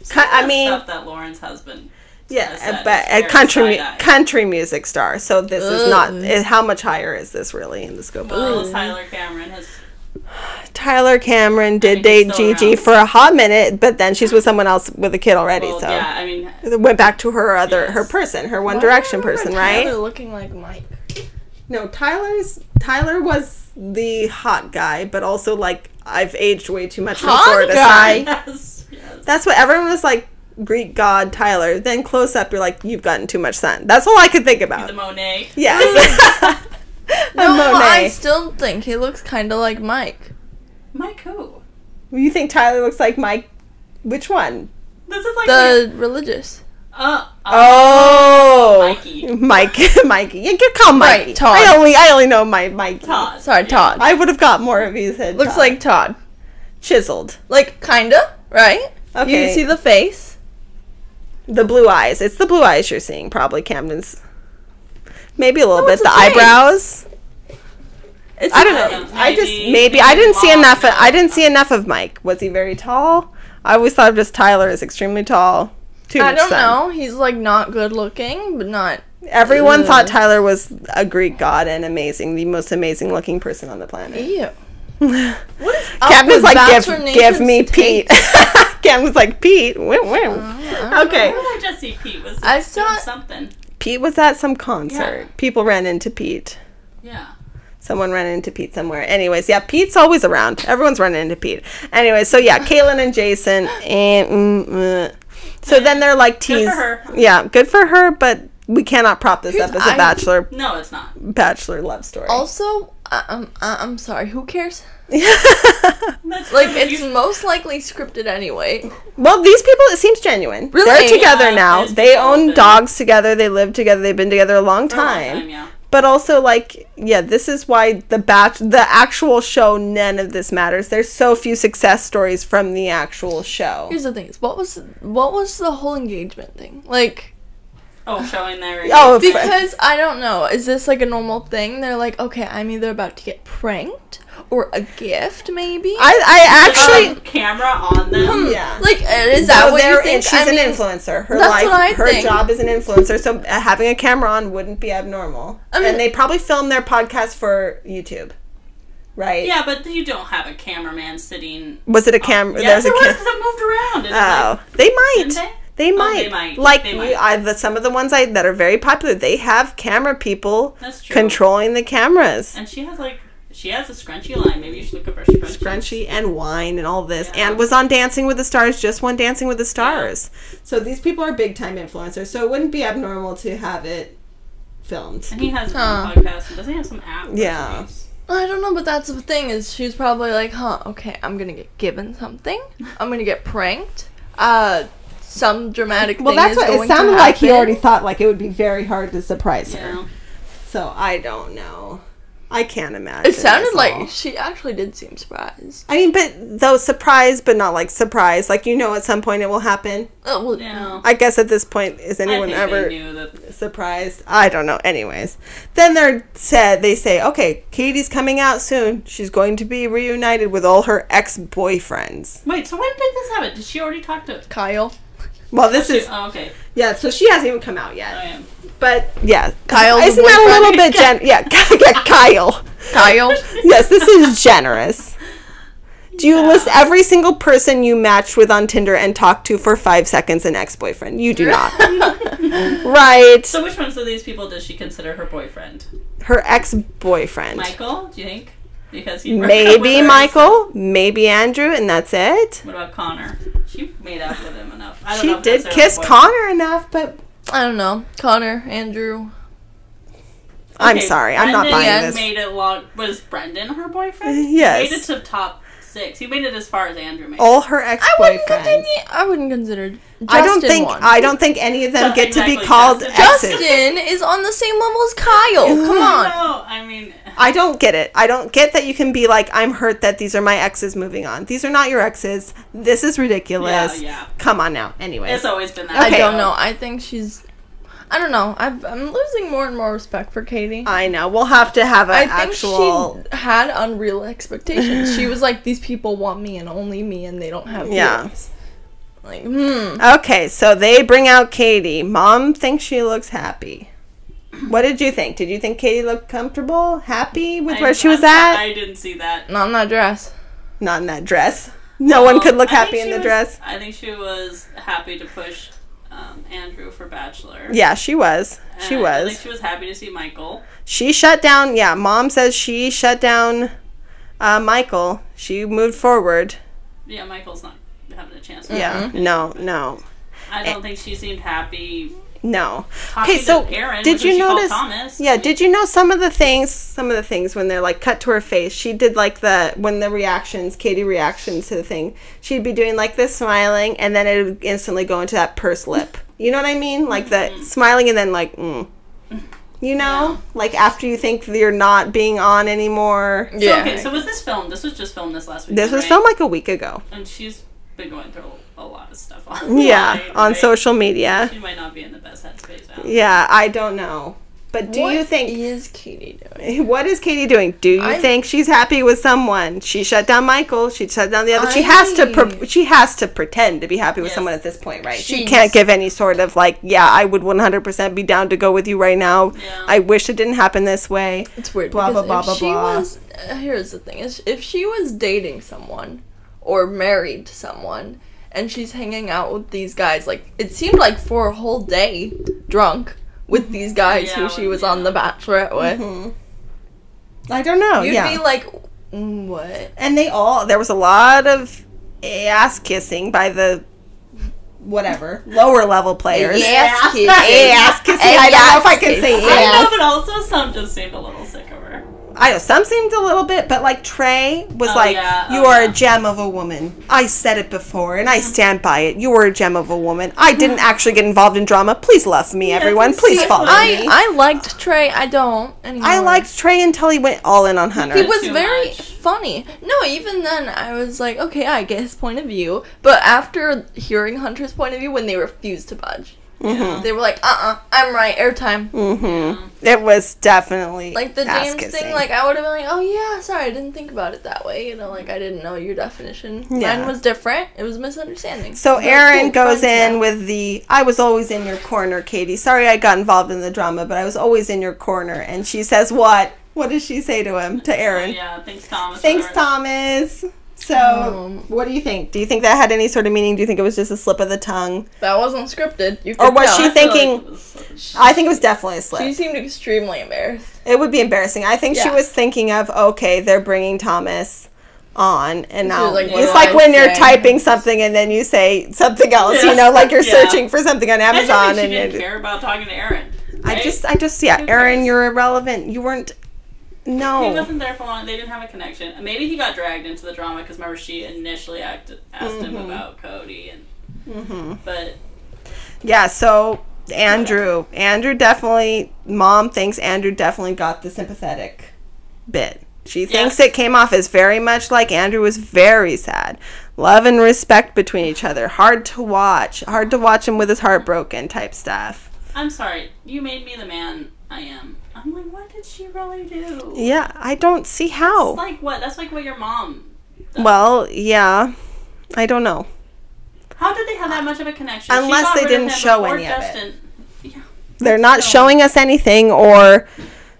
Ki- I mean, stuff that Lauren's husband. yeah, has but a country mu- country music star. So this is not. Ugh. eh, How much higher is this really in the scope of Well, things? Tyler Cameron has. Tyler Cameron did mean, date Gigi around. for a hot minute, but then she's with someone else with a kid already. Well, so yeah, I mean, It went back to her other her person, her One Why Direction person, Tyler right? looking like Mike. No, Tyler's Tyler was the hot guy, but also like I've aged way too much Hot before to guy? say. yes, yes. That's what everyone was like. Greek god Tyler. Then close up, you're like, you've gotten too much sun. That's all I could think about. the Monet. Yes. A No, I still think he looks kind of like Mike. Mike who? You think Tyler looks like Mike? Which one? This is like The religious. uh, Oh, Mikey. Mike, Mikey. You can call Mikey. Right, Todd. I only, I only know my Mikey. Todd. Sorry, Todd. I would have got more of he said Looks Todd. like Todd. chiseled. Like, kinda, right? You Okay. can see the face. The blue eyes. It's the blue eyes you're seeing, probably Camden's. Maybe a little No, bit. The a eyebrows. It's I don't a- know. I just Maybe- maybe I didn't see enough. Of. I didn't see enough of Mike. Was he very tall? I always thought of just Tyler as extremely tall. Too I much don't sun. know. He's like not good looking, but not. Everyone Ugh. thought Tyler was a Greek god and amazing, the most amazing looking person on the planet. Ew. What is up Captain's like, give, give me Pete. taste? Captain's like, Pete. Wim, wim. Uh-huh. Okay. Where I just see Pete? Was I doing saw- something. Pete was at some concert. Yeah. People ran into Pete. Yeah. Someone ran into Pete somewhere. Anyways, yeah, Pete's always around. Everyone's running into Pete. Anyways, so yeah, Kaitlyn and Jason. And, mm, mm. So then they're like Good teased. for her. Yeah, good for her, but we cannot prop this Here's- up as a bachelor No, it's not. bachelor love story. Also, I- I'm sorry. Who cares? That's Like, it's you- most likely scripted anyway. well, these people, it seems genuine. Really? They're together Yeah, now. there's They people own that- dogs together. They live together. They've been together a long for a long time. yeah. But also, like, yeah, this is why the batch, the actual show, none of this matters. There's so few success stories from the actual show. Here's the thing: is what was what was the whole engagement thing like? Oh, showing their. Oh, f- Because I don't know. Is this like a normal thing? They're like, okay, I'm either about to get pranked or a gift, maybe. I, I actually, Um, camera on them. yeah. like, uh, is that So what you think? and she's I an mean, influencer. Her that's life, what I her think. job is an influencer. So uh, having a camera on wouldn't be abnormal. I mean- and they probably film their podcast for YouTube, right? Yeah, but you don't have a cameraman sitting. Was it a camera? Yes, there it was was a 'cause cam- it moved around. Oh, like- they might. They? They Oh, might. they might. Like They might. I, the, some of the ones I that are very popular, they have camera people controlling the cameras. And she has like she has a scrunchy line. Maybe you should look up her scrunchie. Scrunchy and wine and all this, Yeah. and was on Dancing with the Stars. Just won Dancing with the Stars. So these people are big time influencers. So it wouldn't be abnormal to have it filmed. And he has his Huh. own podcast. And doesn't he have some app? Yeah. I don't know, but that's the thing is she's probably like, huh, okay, I'm gonna get given something. I'm gonna get pranked. Uh, some dramatic Well, thing that's is what going it sounded like. He already thought like it would be very hard to surprise her. So I don't know. I can't imagine. It sounded like she actually did seem surprised. I mean, but though surprised, but not like surprised. Like you know, at some point it will happen. Oh, well, Yeah. I guess at this point, is I anyone think ever knew surprised? I don't know. Anyways, then they're said they say, okay, Katie's coming out soon. She's going to be reunited with all her ex boyfriends. Wait, so when did this happen? Did she already talk to? Kyle. Well, this is Oh, okay. yeah. So she hasn't even come out I yet. Oh, am. But yeah, Kyle. isn't that a little bit gen? Yeah, yeah, Kyle. Kyle. Yes, this is generous. Do you list every single person you matched with on Tinder and talked to for five seconds an ex boyfriend? You do not. right. So which ones of these people does she consider her boyfriend? Her ex boyfriend. Michael? Do you think? Because he broke up with Maybe. Michael, maybe Andrew, and that's it. What about Connor? She made up with him enough. I don't She know did kiss. Connor enough, but I don't know. Connor, Andrew. I'm Okay, sorry, I'm not Brendan buying this. Made it long. Was Brendan her boyfriend? Yes. Made it to top six. He made it as far as Andrew made. it. All her ex boyfriends. continue. I wouldn't consider. Justin I don't think one. I don't think any of them So get to be called Justin. exes. Justin is on the same level as Kyle. Come on. No, I mean, I don't get it. I don't get that you can be like, I'm hurt that these are my exes moving on. These are not your exes. This is ridiculous. Yeah, yeah. Come on now. Anyway. it's always been that. Okay. I don't know. I think she's. I don't know. I've, I'm losing more and more respect for Katie. I know. We'll have to have an I think actual. she had unreal expectations. she was like, "These people want me and only me, and they don't have Yeah. feelings." Like, hmm. Okay, so they bring out Katie. Mom thinks she looks happy. What did you think? Did you think Katie looked comfortable, happy with I- where she was I'm- at? I didn't see that. Not in that dress. Not in that dress. No one could look happy in the was- dress. I think she was happy to push um, Andrew for Bachelor. Yeah, she was. She And I think was. she was happy to see Michael. She shut down. Yeah, mom says she shut down uh, Michael. She moved forward. Yeah, Michael's not having a chance. Yeah. No, no, I don't think she seemed happy. No. Talking Okay, so Aaron, did you notice? Thomas. Yeah, did you know some of the things? Some of the things when they're like cut to her face, she did like the when the reactions, Katie reactions to the thing. She'd be doing like this smiling, and then it would instantly go into that purse lip. You know what I mean? Like the smiling, and then like, mm. you know, like after you think you're not being on anymore. So, Yeah. okay, so was this filmed? This was just filmed this last week. This was right? filmed like a week ago. and she's been going through a lot of stuff on Yeah, on social media. She might not be in the best headspace now. Yeah, I don't know. But do What you think is Katie doing? what is Katie doing? Do you I'm- think she's happy with someone? She shut down Michael. She shut down the other. She has to. Pre- she has to pretend to be happy with Yes. someone at this point, right? She She's- can't give any sort of like, yeah, I would one hundred percent be down to go with you right now. Yeah. I wish it didn't happen this way. It's weird. Blah, blah, blah, blah, she blah. was, uh, here's the thing: is if she was dating someone or married to someone, and she's hanging out with these guys, like it seemed like for a whole day, drunk with these guys Yeah, who she well, was on the Bachelorette with, Mm-hmm. I don't know. you'd yeah, be like, "Mm, what? and they all there was a lot of ass kissing by the whatever lower level players. Yes, kid. Ass kissing. I don't know if I can say Yes. I know, but also some just seemed a little sick of her. I know some seemed a little bit, but like Tre was Oh, like, yeah. Oh, "You Oh, are yeah. a gem of a woman." I said it before, and I mm-hmm. stand by it. You are a gem of a woman. I didn't mm-hmm. actually get involved in drama. Please love me, everyone. Please follow exactly. me. I I liked Tre. I don't anymore. I liked Tre until he went all in on Hunter. He was Too very much. funny. No, even then I was like, okay, I get his point of view. But after hearing Hunter's point of view, when they refused to budge, Mm-hmm. they were like, uh, uh-uh, uh, i am right, airtime. hmm It was definitely Like the ass James kissing. thing, like I would have been like, oh yeah, sorry, I didn't think about it that way. You know, like I didn't know your definition. Yeah. Mine was different. It was a misunderstanding. So But Aaron cool, goes in now. with the I was always in your corner, Katie. Sorry I got involved in the drama, but I was always in your corner. And she says what? What does she say to him? To Aaron. Yeah, thanks, Thomas. Thanks, Or- Thomas. So, Um, what do you think? Do you think that had any sort of meaning? Do you think it was just a slip of the tongue? that wasn't scripted. You Or was tell. she I thinking- like was- I think it was definitely a slip. She seemed extremely embarrassed. It would be embarrassing. I think she was thinking of, okay, they're bringing Thomas on, and now like, it's like I when you're typing something and then you say something else. You know, like you're Yeah. searching for something on Amazon, think she and didn't it- care about talking to Aaron. I just, I just, yeah, Aaron, you're irrelevant. You weren't. No, he wasn't there for long. They didn't have a connection. Maybe he got dragged into the drama because remember she initially acted, asked him Mm-hmm. about Cody and. But Yeah. So Andrew, Andrew definitely. Mom thinks Andrew definitely got the sympathetic bit. She thinks Yes. it came off as very much like Andrew was very sad. Love and respect between each other. Hard to watch. Hard to watch him with his heart broken type stuff. I'm sorry, you made me the man I am. I'm like, what did she really do? Yeah, I don't see how. It's like what? That's like what your mom. does. Well, yeah. I don't know. how did they have that much of a connection? Unless they didn't show any of it. Justin. Yeah. They're not So- showing us anything or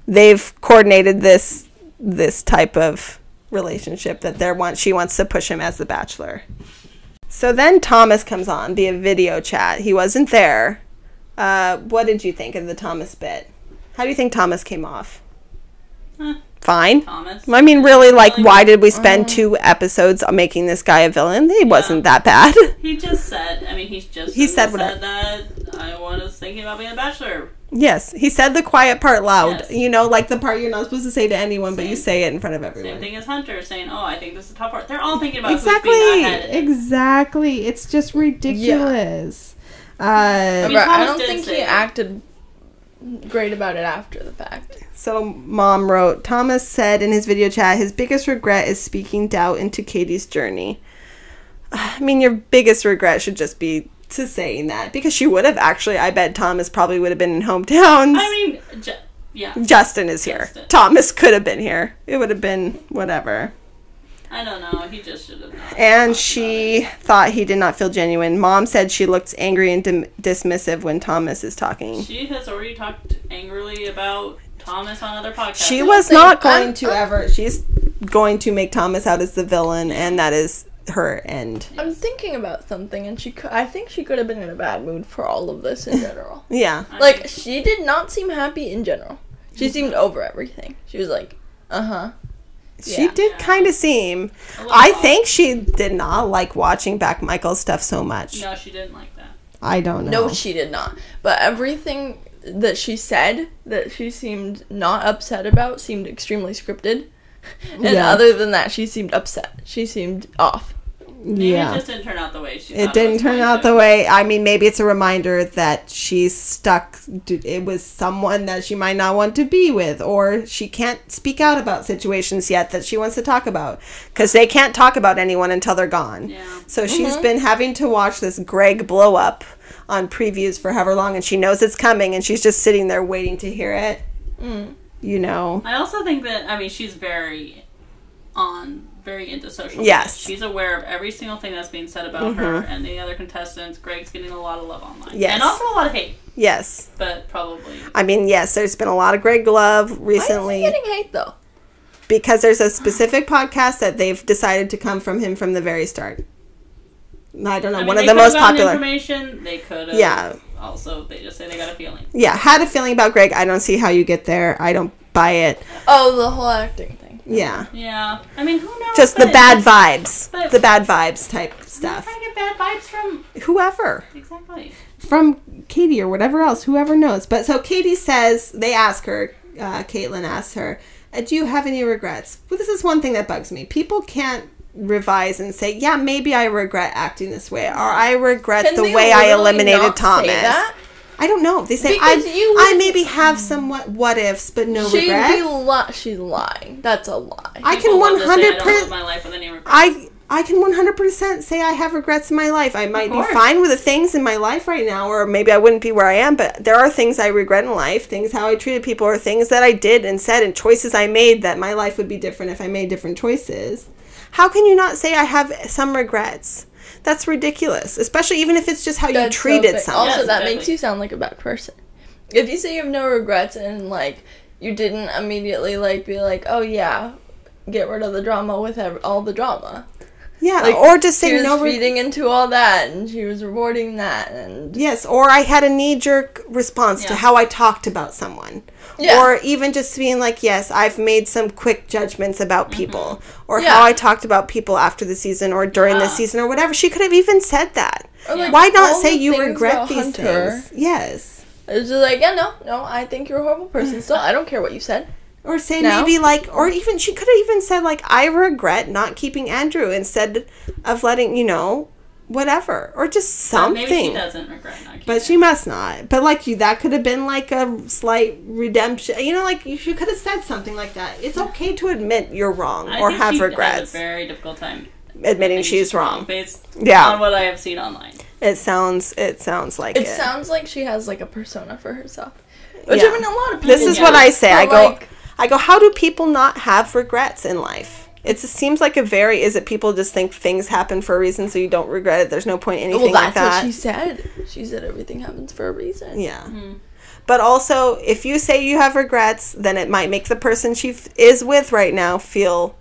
they've coordinated this this type of relationship that they want she wants to push him as the bachelor. So then Thomas comes on via video chat. He wasn't there. Uh, what did you think of the Thomas bit? How do you think Thomas came off? Huh. Fine. Thomas. I mean, really, like, Really why did we spend two episodes on making this guy a villain? He wasn't that bad. He just said. I mean, he's just. He said what said that I was thinking about being a bachelor. yes, he said the quiet part loud. Yes. You know, like the part you're not supposed to say to anyone, but you Same. say it in front of everyone. Same thing as Hunter saying, "Oh, I think this is the tough part." They're all thinking about Exactly. who's being that head. Exactly. It's just ridiculous. I, Uh, mean, I Thomas don't did think say he it. acted great about it after the fact. So, mom wrote Thomas said in his video chat, his biggest regret is speaking doubt into Katie's journey. I mean, your biggest regret should just be to saying that because she would have actually. I bet Thomas probably would have been in hometowns. I mean, Ju- yeah. Justin is here. Thomas could have been here. It would have been whatever. I don't know. He just should have not. And talked she thought he did not feel genuine. Mom said she looks angry and dim- dismissive when Thomas is talking. She has already talked angrily about Thomas on other podcasts. She was saying, not going I'm- to ever. She's going to make Thomas out as the villain, and that is her end. I'm thinking about something, and she. Could, I think she could have been in a bad mood for all of this in general. Yeah. Like she did not seem happy in general. She seemed over everything. She was like, uh huh. She Yeah. did kind of seem. I think she did not like watching back Michael's stuff so much. No, she didn't like that. I don't know. No, she did not. But everything that she said that she seemed not upset about seemed extremely scripted. And Yeah. other than that, she seemed upset. She seemed off. Maybe yeah. it just didn't turn out the way she. it didn't was turn out to. the way i mean maybe it's a reminder that she's stuck it was someone that she might not want to be with or she can't speak out about situations yet that she wants to talk about because they can't talk about anyone until they're gone Yeah. so she's mm-hmm. been having to watch this greg blow up on previews for however long and she knows it's coming and she's just sitting there waiting to hear it mm. you know I also think that I mean she's very on, very into social. Yes. media. she's aware of every single thing that's being said about her mm-hmm. and the other contestants. Greg's getting a lot of love online, Yes. and also a lot of hate, yes but probably i mean yes there's been a lot of greg love recently. Why is recently he getting hate though? because there's a specific podcast that they've decided to come from him from the very start. I don't know, I mean, one of the most popular. Information they could have. Yeah. Also, they just say they got a feeling. Yeah, had a feeling about Greg. I don't see how you get there. I don't buy it. Oh, the whole acting thing. Yeah, Yeah. I mean, who knows? just the bad vibes, but- the bad vibes type I'm stuff. trying to get bad vibes from Whoever exactly. from Katie or whatever else, whoever knows. But so Katie says they ask her. Uh, Kaitlyn asks her, uh, "Do you have any regrets?" Well, this is one thing that bugs me. People can't revise and say, "Yeah, maybe I regret acting this way," or "I regret Can the way I eliminated Thomas." That? I don't know. They say Because I, you I maybe have somewhat what ifs, but no She'd regrets. be li- she's lying. That's a lie. I can People love say, I one hundred percent. my life with any regrets. I I can one hundred percent say I have regrets in my life. I might be fine with the things in my life right now, or maybe I wouldn't be where I am. But there are things I regret in life, things how I treated people, or things that I did and said, and choices I made that my life would be different if I made different choices. How can you not say I have some regrets? That's ridiculous, especially even if it's just how you That's so treated big. someone. Also, Yes, that exactly. makes you sound like a bad person. If you say you have no regrets and like you didn't immediately like be like, oh yeah, get rid of the drama with ev- all the drama. Yeah, Like, or just She say was no. re- feeding into all that, and she was rewarding that, and Yes, or I had a knee jerk response to how I talked about someone. Yeah. Or even just being like, yes, I've made some quick judgments about people. Or Mm-hmm. Yeah. how I talked about people after the season or during the season or whatever. She could have even said that. Or, like, Why not say you regret these Hunter. things? Yes. It's just like, yeah, no, no, I think you're a horrible person. Still, I don't care what you said. Or say No. maybe like, or even she could have even said like, I regret not keeping Andrew instead of letting you know, whatever, or just But something. Maybe she doesn't regret not keeping But she must not. But like you, that could have been like a slight redemption. You know, like you, she could have said something like that. It's okay to admit you're wrong I or think have she Has regrets. a very difficult time Admitting admitting she's wrong. based Yeah. on what I have seen online. It sounds. It sounds like it. It sounds like she has like a persona for herself, which Yeah. I mean, a lot of people. This is Yeah. what I say. I But, go. like- I go. How do people not have regrets in life? It seems like a very. Is it people just think things happen for a reason, so you don't regret it? There's no point in anything Well, like that's that. what she said. She said everything happens for a reason. Yeah. Mm-hmm. But also, if you say you have regrets, then it might make the person she f- is with right now feel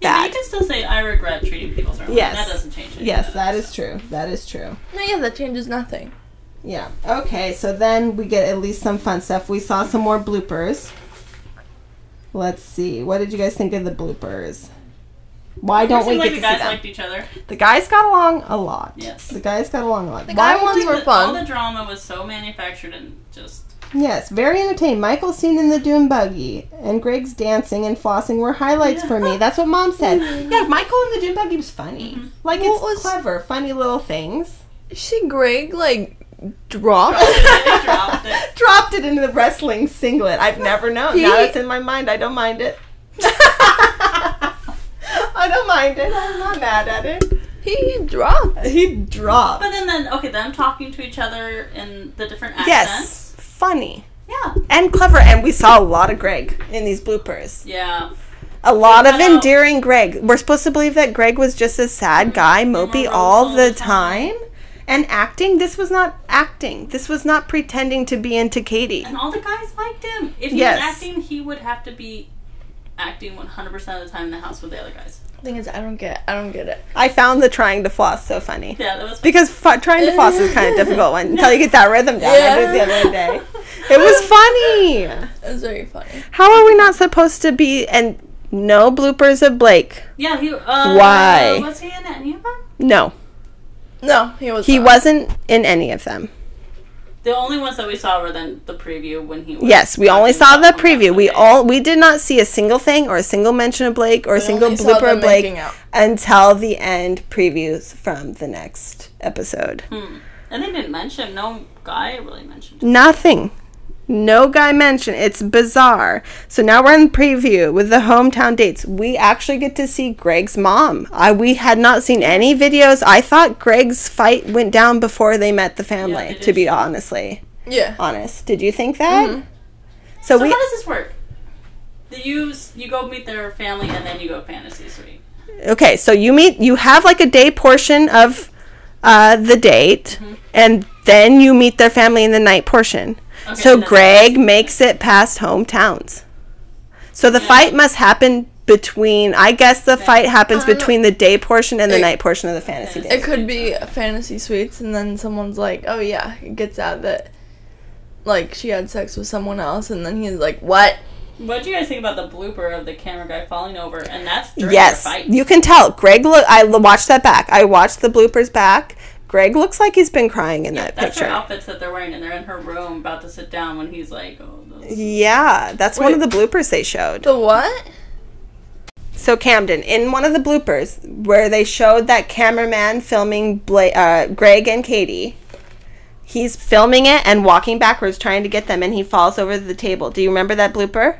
Yeah, but you can still say I regret treating people certain Yes. That doesn't change it. Yes, that is true. That is true. No, yeah, that changes nothing. Yeah. Okay, so then we get at least some fun stuff. We saw some more bloopers. Let's see. What did you guys think of the bloopers? Why don't we seemed get like to the guys see them? liked each other. the guys got along a lot. Yes. The guys got along a lot. The Why guy ones did- were The- fun. All the drama was so manufactured and just Yes, very entertaining. Michael's scene in the Doom buggy and Greg's dancing and flossing were highlights for me. That's what Mom said. Yeah, Michael in the Doom buggy was funny. Mm-hmm. Like What it's was- clever, funny little things. She Greg like drop. they dropped it. Dropped it into the wrestling singlet. I've never known. He- now it's in my mind. I don't mind it. I don't mind it. I'm not mad at it. He dropped. Uh, he dropped. But then, then okay, them talking to each other in the different accents. Yes, funny Yeah. and clever, and we saw a lot of Greg in these bloopers. Yeah. A lot of endearing Greg. We're supposed to believe that Greg was just a sad guy, mopey all all the the time. time. And acting, this was not acting. This was not pretending to be into Katie. And all the guys liked him. If he Yes. was acting, he would have to be acting 100% of the time in the house with the other guys. Thing is, I don't get. it. I don't get it. I found the trying to floss so funny. Yeah, that was Because fu- trying to floss is kind of difficult one until you get that rhythm down. I did it the other day. It was funny. It was very funny. How are we not supposed to be? And no bloopers of Blake. Yeah, he. Uh, Why? Was he in any of them? No, No, he was. he not. wasn't in any of them. The only ones that we saw were then the preview when he was. Yes, we only saw the preview. We all we did not see a single thing or a single mention of Blake or a We single blooper of Blake until the end previews from the next episode. Hmm. And they didn't mention. No guy really mentioned. it. Nothing. No guy mentioned. It's bizarre. So now we're in preview with the hometown dates. We actually get to see Greg's mom. I we had not seen any videos. I thought Greg's fight went down before they met the family. they to be honestly Yeah. honest, did you think that? Mhm. So, So we how does this work? You you go meet their family and then you go fantasy suite? okay. So you meet. You have like a day portion of uh, the date, Mm-hmm. and then you meet their family in the night portion. Okay, So and then- Greg makes it past hometowns. So the Yeah. fight must happen between. I guess the fight happens I between the day portion and the It- night portion of the fantasy It day. It could be fantasy suites, and then someone's like, "Oh yeah," it gets out that like she had sex with someone else, and then he's like, "What?" What do you guys think about the blooper of the camera guy falling over? And that's during Yes, their fight. you can tell. Greg look. I l- watched that back. I watched the bloopers back. Greg looks like he's been crying in that That's her picture. outfits that they're wearing, and they're in her room about to sit down when he's like, "Oh. Yeah, that's one of the bloopers they showed. The what? So Camden, in one of the bloopers where they showed that cameraman filming Bla- uh, Greg and Katie, he's filming it and walking backwards trying to get them, and he falls over the table. Do you remember that blooper?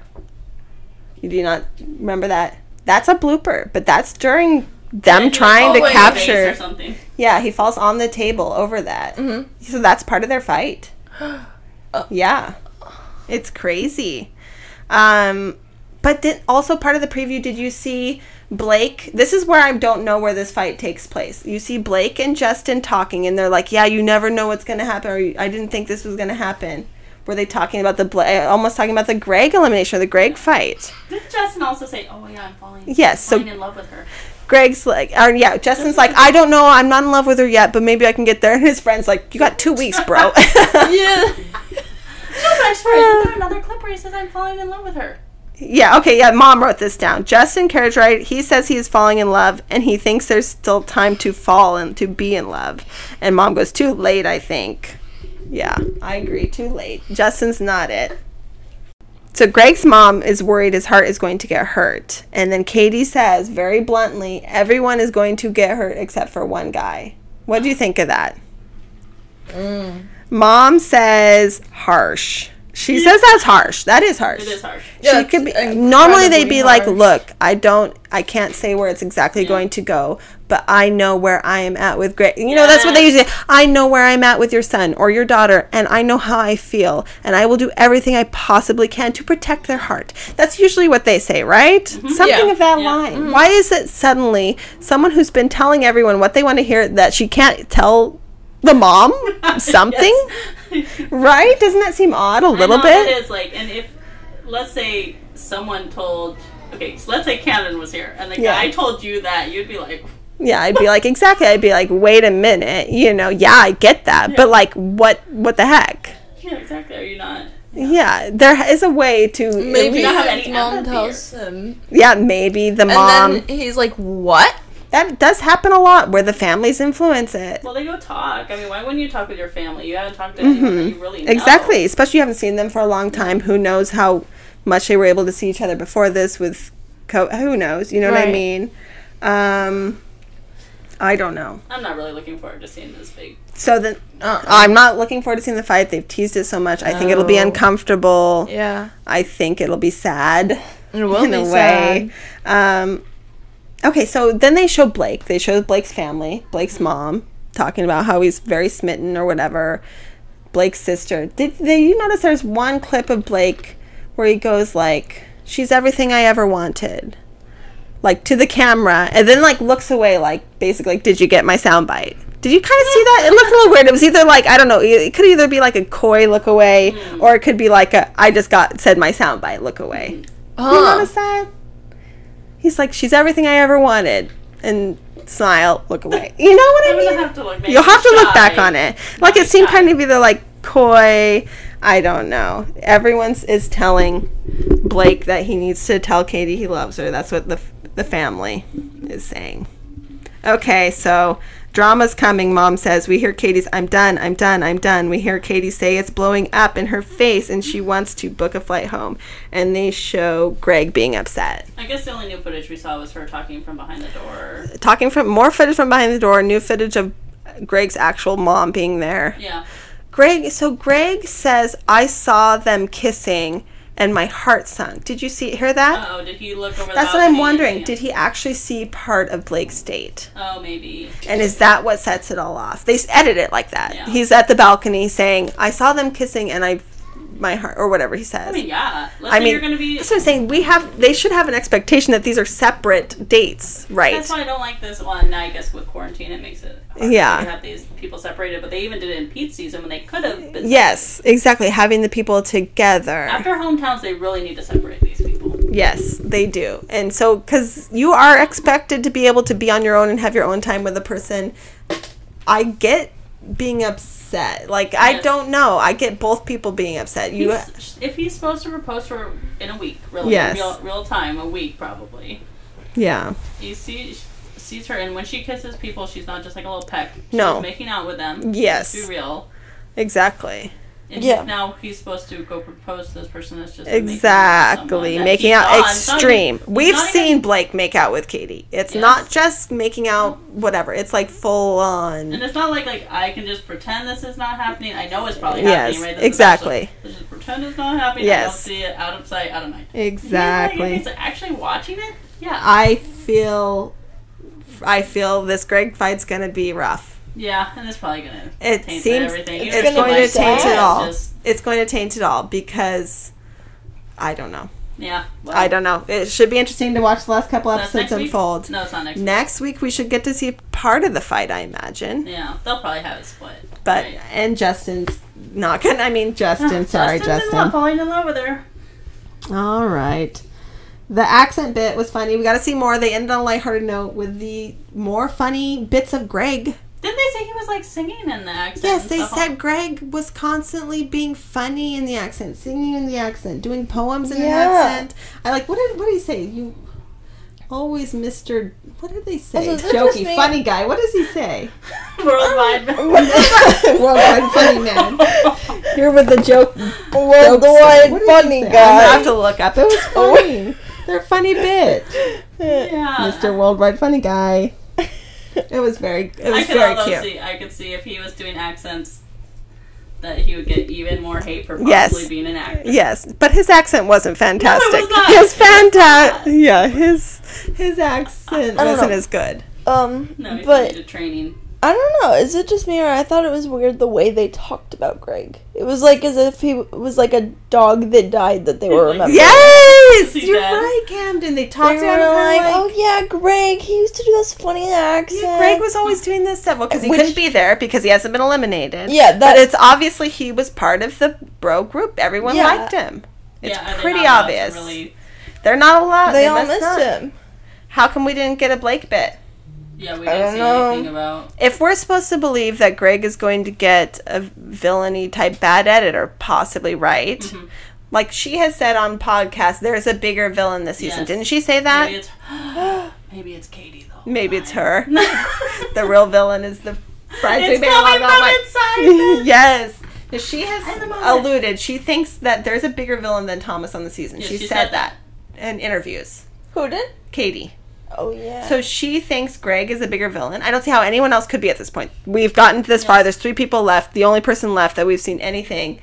You do not remember that? That's a blooper, but that's during them And trying to falls in the vase capture. or something. Yeah, he falls on the table over that. Mhm. So that's part of their fight. Oh. Yeah. It's crazy. Um but did, also part of the preview did you see Blake? This is where I don't know where this fight takes place. You see Blake and Justin talking and they're like, "Yeah, you never know what's going to happen or I didn't think this was going to happen." Were they talking about the Bla- almost talking about the Greg elimination or the Greg fight? Did Justin also say, "Oh yeah, I'm falling, Yes, so- falling in love with her"? Greg's like, or yeah, Justin's like, I don't know, I'm not in love with her yet, but maybe I can get there. And his friend's like, you got two weeks, bro. Yeah. No, but I swear, isn't there uh. another clip where he says, "I'm falling in love with her"? yeah, okay, yeah, mom wrote this down. Justin Cartwright, he says he is falling in love, and he thinks there's still time to fall and to be in love. And mom goes, too late, I think. Yeah, I agree, too late. Justin's not it. So Greg's mom is worried his heart is going to get hurt. And then Katie says very bluntly, everyone is going to get hurt except for one guy. What do you think of that? Mm. Mom says harsh. She says that's harsh. That is harsh. It is harsh. Yeah, she could be normally they'd be incredibly like, "Look, I don't I can't say where it's exactly going to go, but I know where I am at with Greg." You know, that's what they usually say. I know where I'm at with your son or your daughter, and I know how I feel, and I will do everything I possibly can to protect their heart. That's usually what they say, right? Something Mm-hmm. Yeah. of that Yeah. line. Why is it suddenly someone who's been telling everyone what they want to hear that she can't tell the mom something? Right? Doesn't that seem odd a little know bit? It is like, and if let's say someone told, okay, so let's say canon was here, and the Yeah. guy told you that, you'd be like, Yeah, I'd be like, exactly. I'd be like, wait a minute, you know, yeah, I get that, Yeah. but like, what, what the heck? yeah, exactly. Are you not? Yeah, there is a way to Maybe don't his mom tells him, yeah, maybe the and mom. then he's like, "What?" That does happen a lot where the families influence it. Well, they go talk. I mean, why wouldn't you talk with your family? You haven't talked to anyone that you really know. Exactly, especially you haven't seen them for a long time. Who knows how much they were able to see each other before this with, co- who knows? You know what I mean? Um, I don't know. I'm not really looking forward to seeing this big. So then, Uh-uh. I'm not looking forward to seeing the fight. They've teased it so much. I think it'll be Oh. uncomfortable. Yeah, I think it'll be sad it will in be a sad. way. Um, okay, so then they show Blake. They show Blake's family, Blake's mom, talking about how he's very smitten or whatever. Blake's sister. Did, did you notice there's one clip of Blake where he goes like, "She's everything I ever wanted," like to the camera, and then like looks away, like basically, like, "Did you get my soundbite?" Did you kind of see that? It looked a little weird. It was either like I don't know. It could either be like a coy look away, or it could be like a I just got said my soundbite look away. You notice that? He's like, she's everything I ever wanted, and smile, look away. You know what I gonna mean? have look. You'll have to look back on it. Like it seemed kind of either like coy. I don't know. Everyone is telling Blake that he needs to tell Katie he loves her. That's what the the family is saying. Okay, so drama's coming. Mom says we hear Katie's "I'm done, I'm done, I'm done." We hear Katie say it's blowing up in her face, and she wants to book a flight home. And they show Greg being upset, I guess the only new footage we saw was her talking from behind the door. talking from more footage from behind the door. New footage of Greg's actual mom being there. Yeah. Greg, so Greg says, I saw them kissing and my heart sunk. Did you see hear that? Oh, did he look over? the That's what I'm wondering. Did he actually see part of Blake's date? Oh, maybe. And is that what sets it all off? They edit it like that. Yeah. He's at the balcony saying, I saw them kissing and I my heart or whatever he says. I mean, yeah. Let's I mean, you're gonna be. that's what I'm saying. We have they should have an expectation that these are separate dates, right? That's why I don't like this one. Now I guess with quarantine, it makes it. Yeah. To have these people separated, but they even did it in Pete's season when they could have been. Yes, exactly. Having the people together. After hometowns, they really need to separate these people. Yes, they do. And so, because you are expected to be able to be on your own and have your own time with a person, I get being upset. Like, I don't know. I get both people being upset. You, He's- if he's supposed to propose to her in a week, really, Yes. real, real time, a week probably. yeah, He sees sees her, and when she kisses people, she's not just like a little peck. She's No. making out with them. Yes. Be real. exactly. And Yeah. now he's supposed to go propose to this person that's just making Exactly. someone Making out. Not extreme. even- We've not seen even- Blake make out with Katie. It's Yes. not just making out, whatever. It's like full on. And it's not like like I can just pretend this is not happening. I know it's probably Yes, happening, right? This is exactly. actually- just pretend it's not happening. I Yes. don't see it. Out of sight, out of mind. He's like, Exactly. he's actually watching it, yeah, I feel. I feel this Greg fight's gonna be rough. Yeah, and it's probably gonna It taint seems everything. it's, gonna going taint it all. Just, It's going to taint it all because I don't know. yeah, well, I don't know. It should be interesting to watch the last couple episodes next week? unfold. No, it's not next. week. Next week we should get to see part of the fight, I imagine. Yeah, they'll probably have it split. But Right. and Justin's not gonna. I mean, Justin. sorry, Justin's in love, Justin. falling in love with her. All right. The accent bit was funny. We got to see more. They ended on a lighthearted note with the more funny bits of Greg. Didn't they say he was like singing in the accent? Yes, they stuff? said Greg was constantly being funny in the accent, singing in the accent, doing poems in an Yeah. accent. I like what did what did he say? You always Mr. What did they say? Also, is that Jokey, just funny guy. What does he say? worldwide. Worldwide funny man. Here with the joke. Worldwide What funny guy. I'm gonna have to look up. It was funny. They're funny bit. yeah, Mr. Worldwide Funny Guy. It was very it I was could very although cute. see. I could see if he was doing accents, that he would get even more hate for possibly Yes. being an actor. Yes, but his accent wasn't fantastic. was not. His It fantastic. Yeah, his his accent wasn't know. as good. Um, No, he but needed training. I don't know. Is it just me or I thought it was weird the way they talked about Greg? It was like as if he was like a dog that died that they were remembering. Yes, you're dead? right, Camden. They They talked were about him like, like, oh yeah, Greg. He used to do this funny accent. yeah, Greg was always doing this stuff. Well, because he Which- couldn't be there because he hasn't been eliminated. Yeah, but that- it's obviously he was part of the bro group. Everyone Yeah. liked him. It's yeah, and they're pretty not allowed to obvious. Really, They're not allowed. They all missed not. him. How come we didn't get a Blake bit? Yeah, we I didn't don't see know. anything about. If we're supposed to believe that Greg is going to get a villainy type bad editor, possibly right. Mhm. Like she has said on podcast, there's a bigger villain this season. Yes. Didn't she say that? Maybe it's maybe it's Katie though. Maybe it's her. the real villain is the bridesmaid. it's coming from inside. yes. She has In the moment. alluded. She thinks that there's a bigger villain than Thomas on the season. Yeah, she, she said, said that in interviews. Who did? Katie. Oh yeah. So she thinks Greg is a bigger villain. I don't see how anyone else could be at this point. We've gotten this far. There's three people left. The only person left that we've seen anything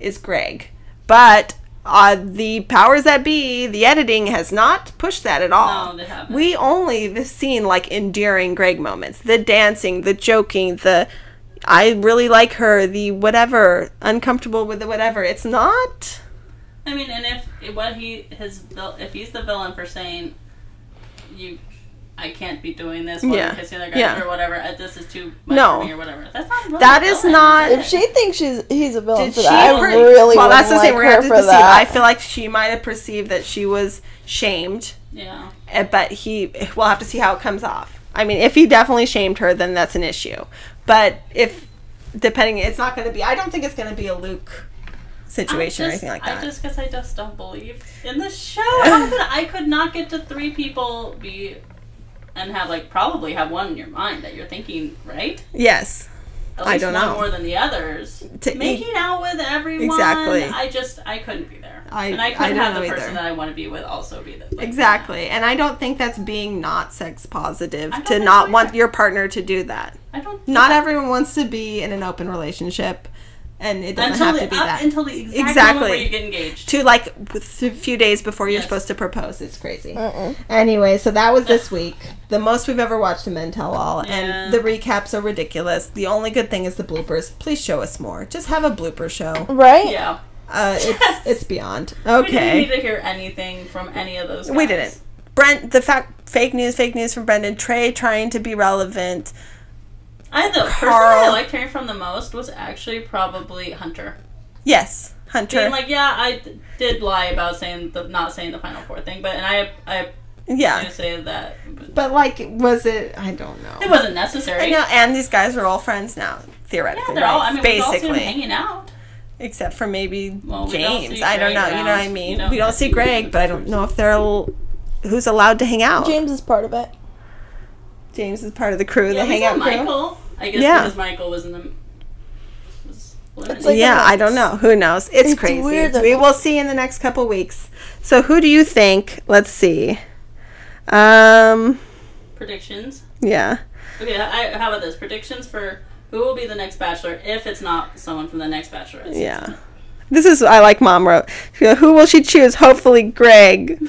is Greg. But uh, the powers that be, the editing has not pushed that at all. No. We only have seen like endearing Greg moments, the dancing, the joking, the I really like her, the whatever, uncomfortable with the whatever. It's not. I mean, and if what he his if he's the villain for saying you, I can't be doing this while Yeah. you're kissing other guys Yeah. or whatever. Uh, this is too much No. for me or whatever. That's not really That a is villain, not- If she thinks she's he's a villain Did for she? that, I really well, that's wouldn't the thing. like We're her gonna have to for perceive. I feel like she might have perceived that she was shamed, yeah. eh, but he. We'll have to see how it comes off. I mean, if he definitely shamed her, then that's an issue. But if depending, it's not going to be. I don't think it's going to be a Luke situation I or anything like that. I that. just because I just don't believe in the show. How could I could not get to three people be and have like probably have one in your mind that you're thinking right. yes. At I don't one know. more than the others. To- Making out with everyone. Exactly. I just I couldn't be there. I- and I I couldn't don't have the either. person that I want to be with also be the like, Exactly. And I don't think that's being not sex positive to not so want your partner to do that. I don't. Not yeah. everyone wants to be in an open relationship, and it doesn't until have the, to be up that. until the exact Exactly. moment where you get engaged. to like a few days before you're Yes. supposed to propose. It's crazy. Mm-mm. Anyway, so that was this week. The most we've ever watched a Men Tell All, Yeah. and the recaps are ridiculous. The only good thing is the bloopers. Please show us more. Just have a blooper show. Right? Yeah. Uh, Yes. it's it's beyond okay We didn't need to hear anything from any of those. Guys. We didn't. Brent, the fact, fake news, fake news from Brendan. Tre trying to be relevant. I the person I liked hearing from the most was actually probably Hunter. Yes, Hunter. Being like, yeah, I d- did lie about saying the not saying the final four thing, but and I I yeah, do say that but but like, was it? I don't know. it wasn't necessary. I know, and these guys are all friends now, theoretically. Yeah, theoretically. they're all. right? I mean, we've all seen basically, hanging out. except for maybe Well, we don't James. I don't Greg know. You know what I mean? You don't we don't see see Greg, Greg. but I don't know if they're al- who's allowed to hang out. James is part of it. James is part of the crew, Yeah, the we saw hangout crew. Michael. I guess Yeah. because Michael was in the. Was like- yeah, I don't know. Who knows? It's, It's crazy. weird we will see in the next couple weeks. So, who do you think? Let's see. Um, predictions. yeah. Okay, I, how about this? Predictions for who will be the next Bachelor if it's not someone from the next Bachelorette. season. Yeah. This is I like mom wrote. Who will she choose? Hopefully Greg.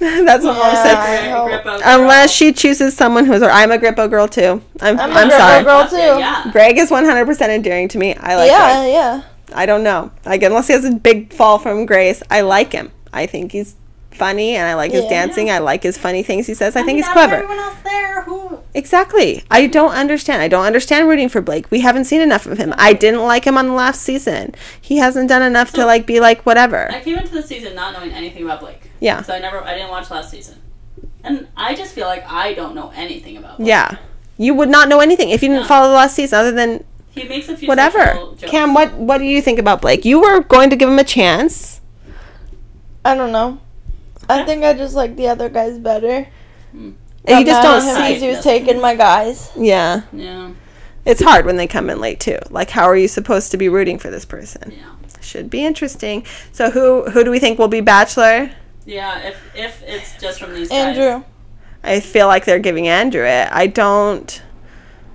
That's what mom said. I Greg, hope- Unless she chooses someone who's or I'm a Grippo girl too. I'm I'm I'm, a Grippo sorry. girl. Too. Yeah. Greg is 100% endearing to me. I like yeah, Greg. yeah. I don't know. Like unless he has a big fall from grace, I like him. I think he's funny and I like his Yeah. dancing. I like his funny things he says. I, think mean, he's clever. Everyone else there who Exactly. I don't understand. I don't understand rooting for Blake. We haven't seen enough of him. I didn't like him on the last season. He hasn't done enough to like be like whatever. I came into the season not knowing anything about Blake. Yeah. So I never, I didn't watch last season, and I just feel like I don't know anything about. Blake. Yeah. You would not know anything if you didn't No. follow the last season other than He makes a few whatever. sexual jokes. Cam, what what do you think about Blake? You were going to give him a chance. I don't know. I think I just like the other guys better. Hmm. And you just mad don't see him he was taking my guys. Yeah. Yeah. It's hard when they come in late too. Like how are you supposed to be rooting for this person? Yeah. Should be interesting. So who who do we think will be bachelor? Yeah. If if it's just from these guys. Andrew. I feel like they're giving Andrew it. I don't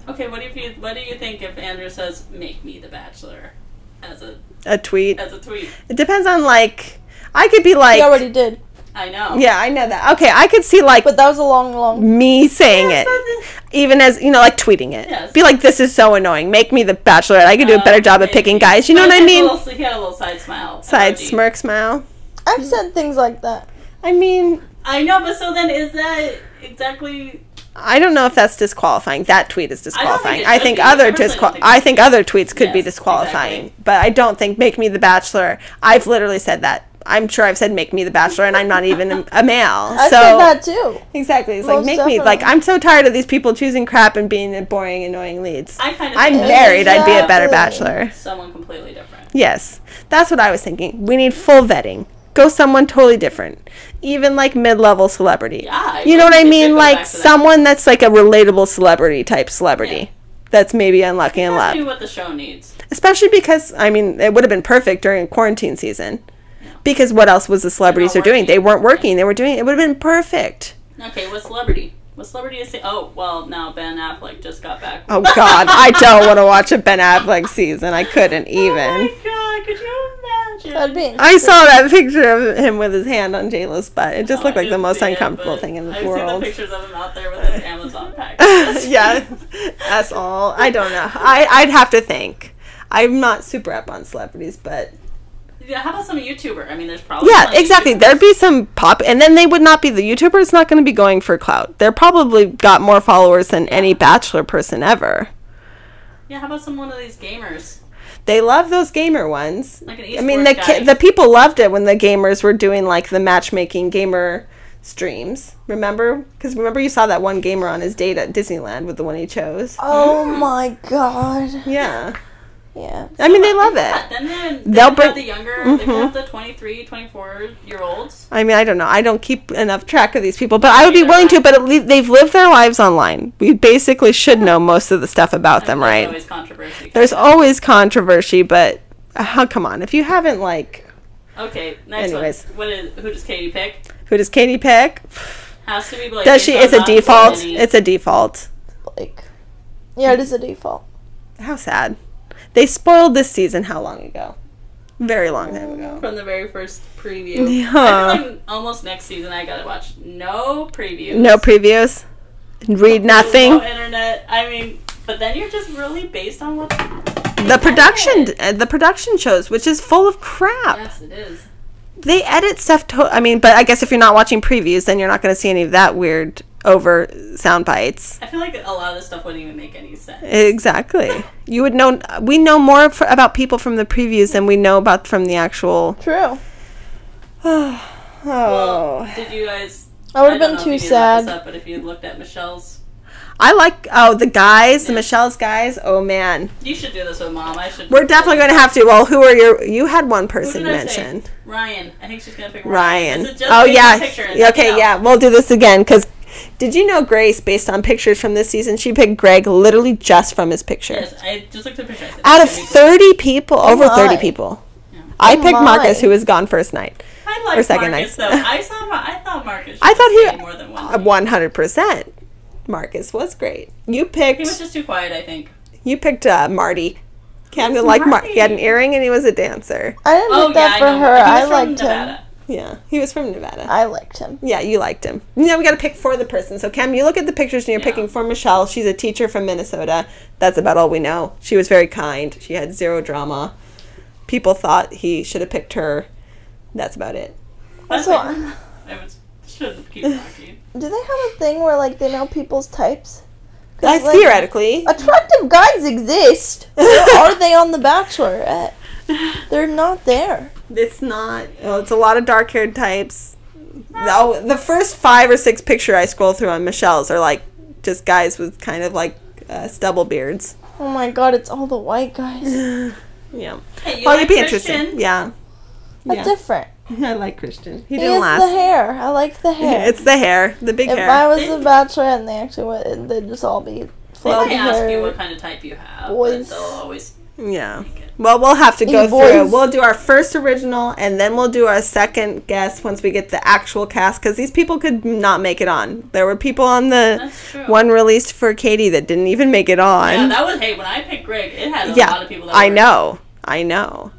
Okay. What do you what do you think if Andrew says "Make me the Bachelor" as a a tweet. as a tweet? It depends on like I could be like He already did. I know. Yeah, I know that. Okay, I could see like But that was a long, long. me saying Yes, it. Even as you know, like tweeting it. Yes. Be like, this is so annoying. Make me the bachelorette. I could do a Uh, better job of picking guys. You know But what I mean? a little- he had a little side smile. Side emoji. smirk smile. I've said things like that. I mean, I know, but so then is that exactly? I don't know if that's disqualifying. That tweet is disqualifying. it I think be. other disqual. I think other tweets could be disqualifying, exactly. but I don't think "Make Me the Bachelor." I've literally said that. I'm sure I've said "Make Me the Bachelor," and I'm not even a, a male. I so said that too. exactly, it's like Most make me like. I'm so tired of these people choosing crap and being boring, annoying leads. I kind of. I'm think married. I'd be a better bachelor. Someone completely different. Yes, that's what I was thinking. We need full vetting. Go someone totally different, even like mid-level celebrity. Yeah, I you know what I think we should mean? Like to that. someone that's like a relatable celebrity type celebrity. That's maybe unlucky in love. what the show needs. Especially because I mean it would have been perfect during a quarantine season. Because what else was the celebrities They're doing? They weren't working. They were doing it would have been perfect. Okay, what celebrity? What celebrity is it? Oh, well, now Ben Affleck just got back. Oh god, I don't want to watch a Ben Affleck season. I couldn't even. Oh my god, could you picture? That'd be I saw that picture of him with his hand on J.Lo's butt. It just Oh, looked I like the didn't most see it, uncomfortable but thing in the I've seen world. the pictures of him out there with his Amazon pack. yeah, that's all. I don't know. I I'd have to think. I'm not super up on celebrities, but Yeah, how about some YouTuber? I mean, there's probably yeah, exactly. YouTubers. There'd be some pop, and then they would not be the YouTuber's not going to be going for clout. They're probably got more followers than any Bachelor person ever. Yeah, how about some one of these gamers? They love those gamer ones. Like an I mean, the ki- the people loved it when the gamers were doing like the matchmaking gamer streams. Remember? Because remember you saw that one gamer on his date at Disneyland with the one he chose. Oh my god. Yeah, Yeah. I mean they love Yeah, it. then they, they They'll have bring- the younger, Mhm. the 23, 24 year olds. I mean I don't know. I don't keep enough track of these people, but I would be willing to. But at least they've lived their lives online. We basically should know most of the stuff about them, There's right? always controversy. There's always controversy, but uh, come on, if you haven't like, Okay, next Anyways. one. What is, who does Katie pick? who does Katie pick? Has to be Blake. Does she? based It's a default. It's a default. Like. Yeah, it is a default. How sad. They spoiled this season how long ago? Very long time ago. from the very first preview. Yeah. I feel like almost next season I gotta watch no previews. No previews. Read nothing. No internet. I mean, but then you're just really based on what. The production, uh, the production shows, which is full of crap. Yes, it is. They edit stuff. To- I mean, but I guess if you're not watching previews, then you're not going to see any of that weird over sound bites. I feel like a lot of this stuff wouldn't even make any sense. Exactly. You would know. We know more f- about people from the previews than we know about from the actual. True. Oh. Well, did you guys? I would have been too you need to look this sad. Up, but if you looked at Michelle's, I like. Oh, the guys, the Michelle's guys. Oh man, you should do this with mom. I should. we're definitely going to have to. Well, who are your? You had one Who person did I say? mentioned. Ryan. I think she's gonna pick Ryan. Ryan. Is it just Oh yeah. picture and Okay, yeah. We'll do this again because did you know Grace, based on pictures from this season, she picked Greg literally just from his picture. Yes, I just looked at the picture. Out of "It's gonna be thirty people, over my. thirty people, Yeah. I Oh picked Marcus, who was gone first night. I like or second Marcus night. though. I saw. I thought Marcus. I thought he- stay more than one. night. One hundred percent. Marcus was great. You picked. He was just too quiet. I think. You picked uh, Marty. Camden Who's like Mar- He had an earring and he was a dancer. I didn't Oh pick yeah, that I for know. her. He was I from liked him. Nevada. Yeah, he was from Nevada. I liked him. Yeah, you liked him. Now we got to pick for the person. So Cam, you look at the pictures and you're Yeah. picking for Michelle. She's a teacher from Minnesota. That's about all we know. She was very kind. She had zero drama. People thought he should have picked her. That's about it. That's Also, it. I was should keep talking. do they have a thing where like they know people's types? Uh, like, theoretically, attractive guys exist. Where are they on The Bachelorette? They're not there. it's not. Well, it's a lot of dark-haired types. No, the first five or six picture I scroll through on Michelle's are like just guys with kind of like uh, stubble beards. Oh my god, it's all the white guys. Yeah. Hey, you Well, like it'd be Christian? interesting. Yeah. That's Yeah. different. I like Christian. He He didn't has last. the hair. I like the hair. It's the hair, the big if hair. I was a bachelorette and they actually went, they'd just all be Well, fake they ask you what kind of type you have, Boys. but they'll always Yeah. Make it. Well, we'll have to go through. boys? We'll do our first original, and then we'll do our second guest once we get the actual cast. Because these people could not make it on. There were people on the one released for Katie that didn't even make it on. Yeah, that was hey. When I picked Greg, it had a Yeah, lot of people. That I were- know. I know.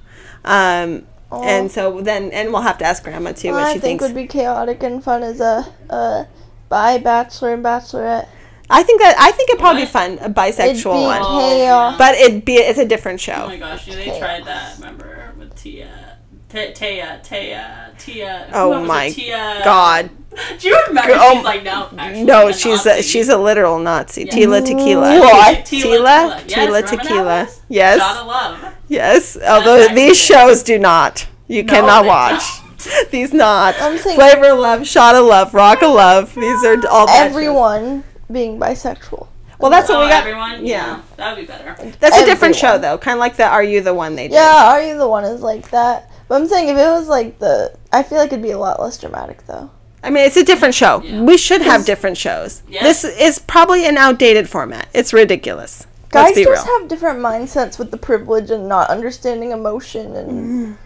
Um, Oh. and so then, and we'll have to ask Grandma too What what I she think thinks. would be chaotic and fun is a, a bi bachelor and bachelorette. I think that I think it'd probably be fun, a It'd bisexual be one. Chaos. But it'd be it's a different show. Oh my gosh, they Chaos. tried that. Remember with Tia, T- Taya, Taya, Tia. Oh who my Tia. God. Do you remember? Oh, she's like no, actually, No, a she's a, she's a literal Nazi. Yes. Tila tequila. What? Tila? Yes, Tila tequila. Yes. Shot of love. Yes. Although actually these shows do not. You No, cannot watch. These not. I'm saying- Flavor of Love, Shot of Love, Rock of Love. These are all bad shows. Everyone being bisexual. Well, that's what oh, we got. everyone. Yeah. that would be better. That's a different show though. Kind of like the Are You the One they did. Yeah, Are You the One is like that. But I'm saying if it was like the. I feel like it'd be a lot less dramatic though. I mean, it's a different show. Yeah. We should have different shows. Yes. This is probably an outdated format. It's ridiculous. Guys Let's be just real. have different mindsets with the privilege and not understanding emotion and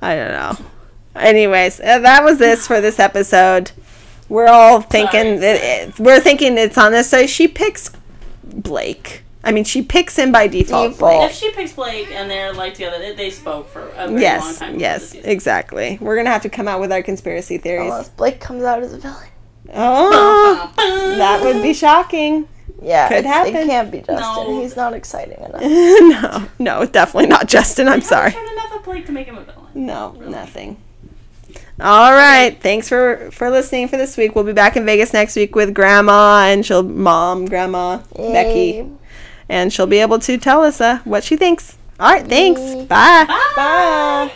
I don't know. Anyways, uh, that was this for this episode. We're all thinking that it, we're thinking it's on this. side. she picks Blake. I mean, she picks him by default. Default. If she picks Blake and they're like together, they, they spoke for a very long Yes, time. before the yes, exactly. We're gonna have to come out with our conspiracy theories. Oh, Unless Blake comes out as a villain. Oh, that would be shocking. Yeah, Could happen. It can't be Justin. No. He's not exciting enough. no, no, definitely not Justin. I'm sorry. enough of Blake to make him a villain. No, nothing. All right. Thanks for for listening for this week. We'll be back in Vegas next week with Grandma and she'll mom, Grandma Becky, and she'll be able to tell us uh, what she thinks. All right. Thanks. Yay. Bye. Bye. Bye.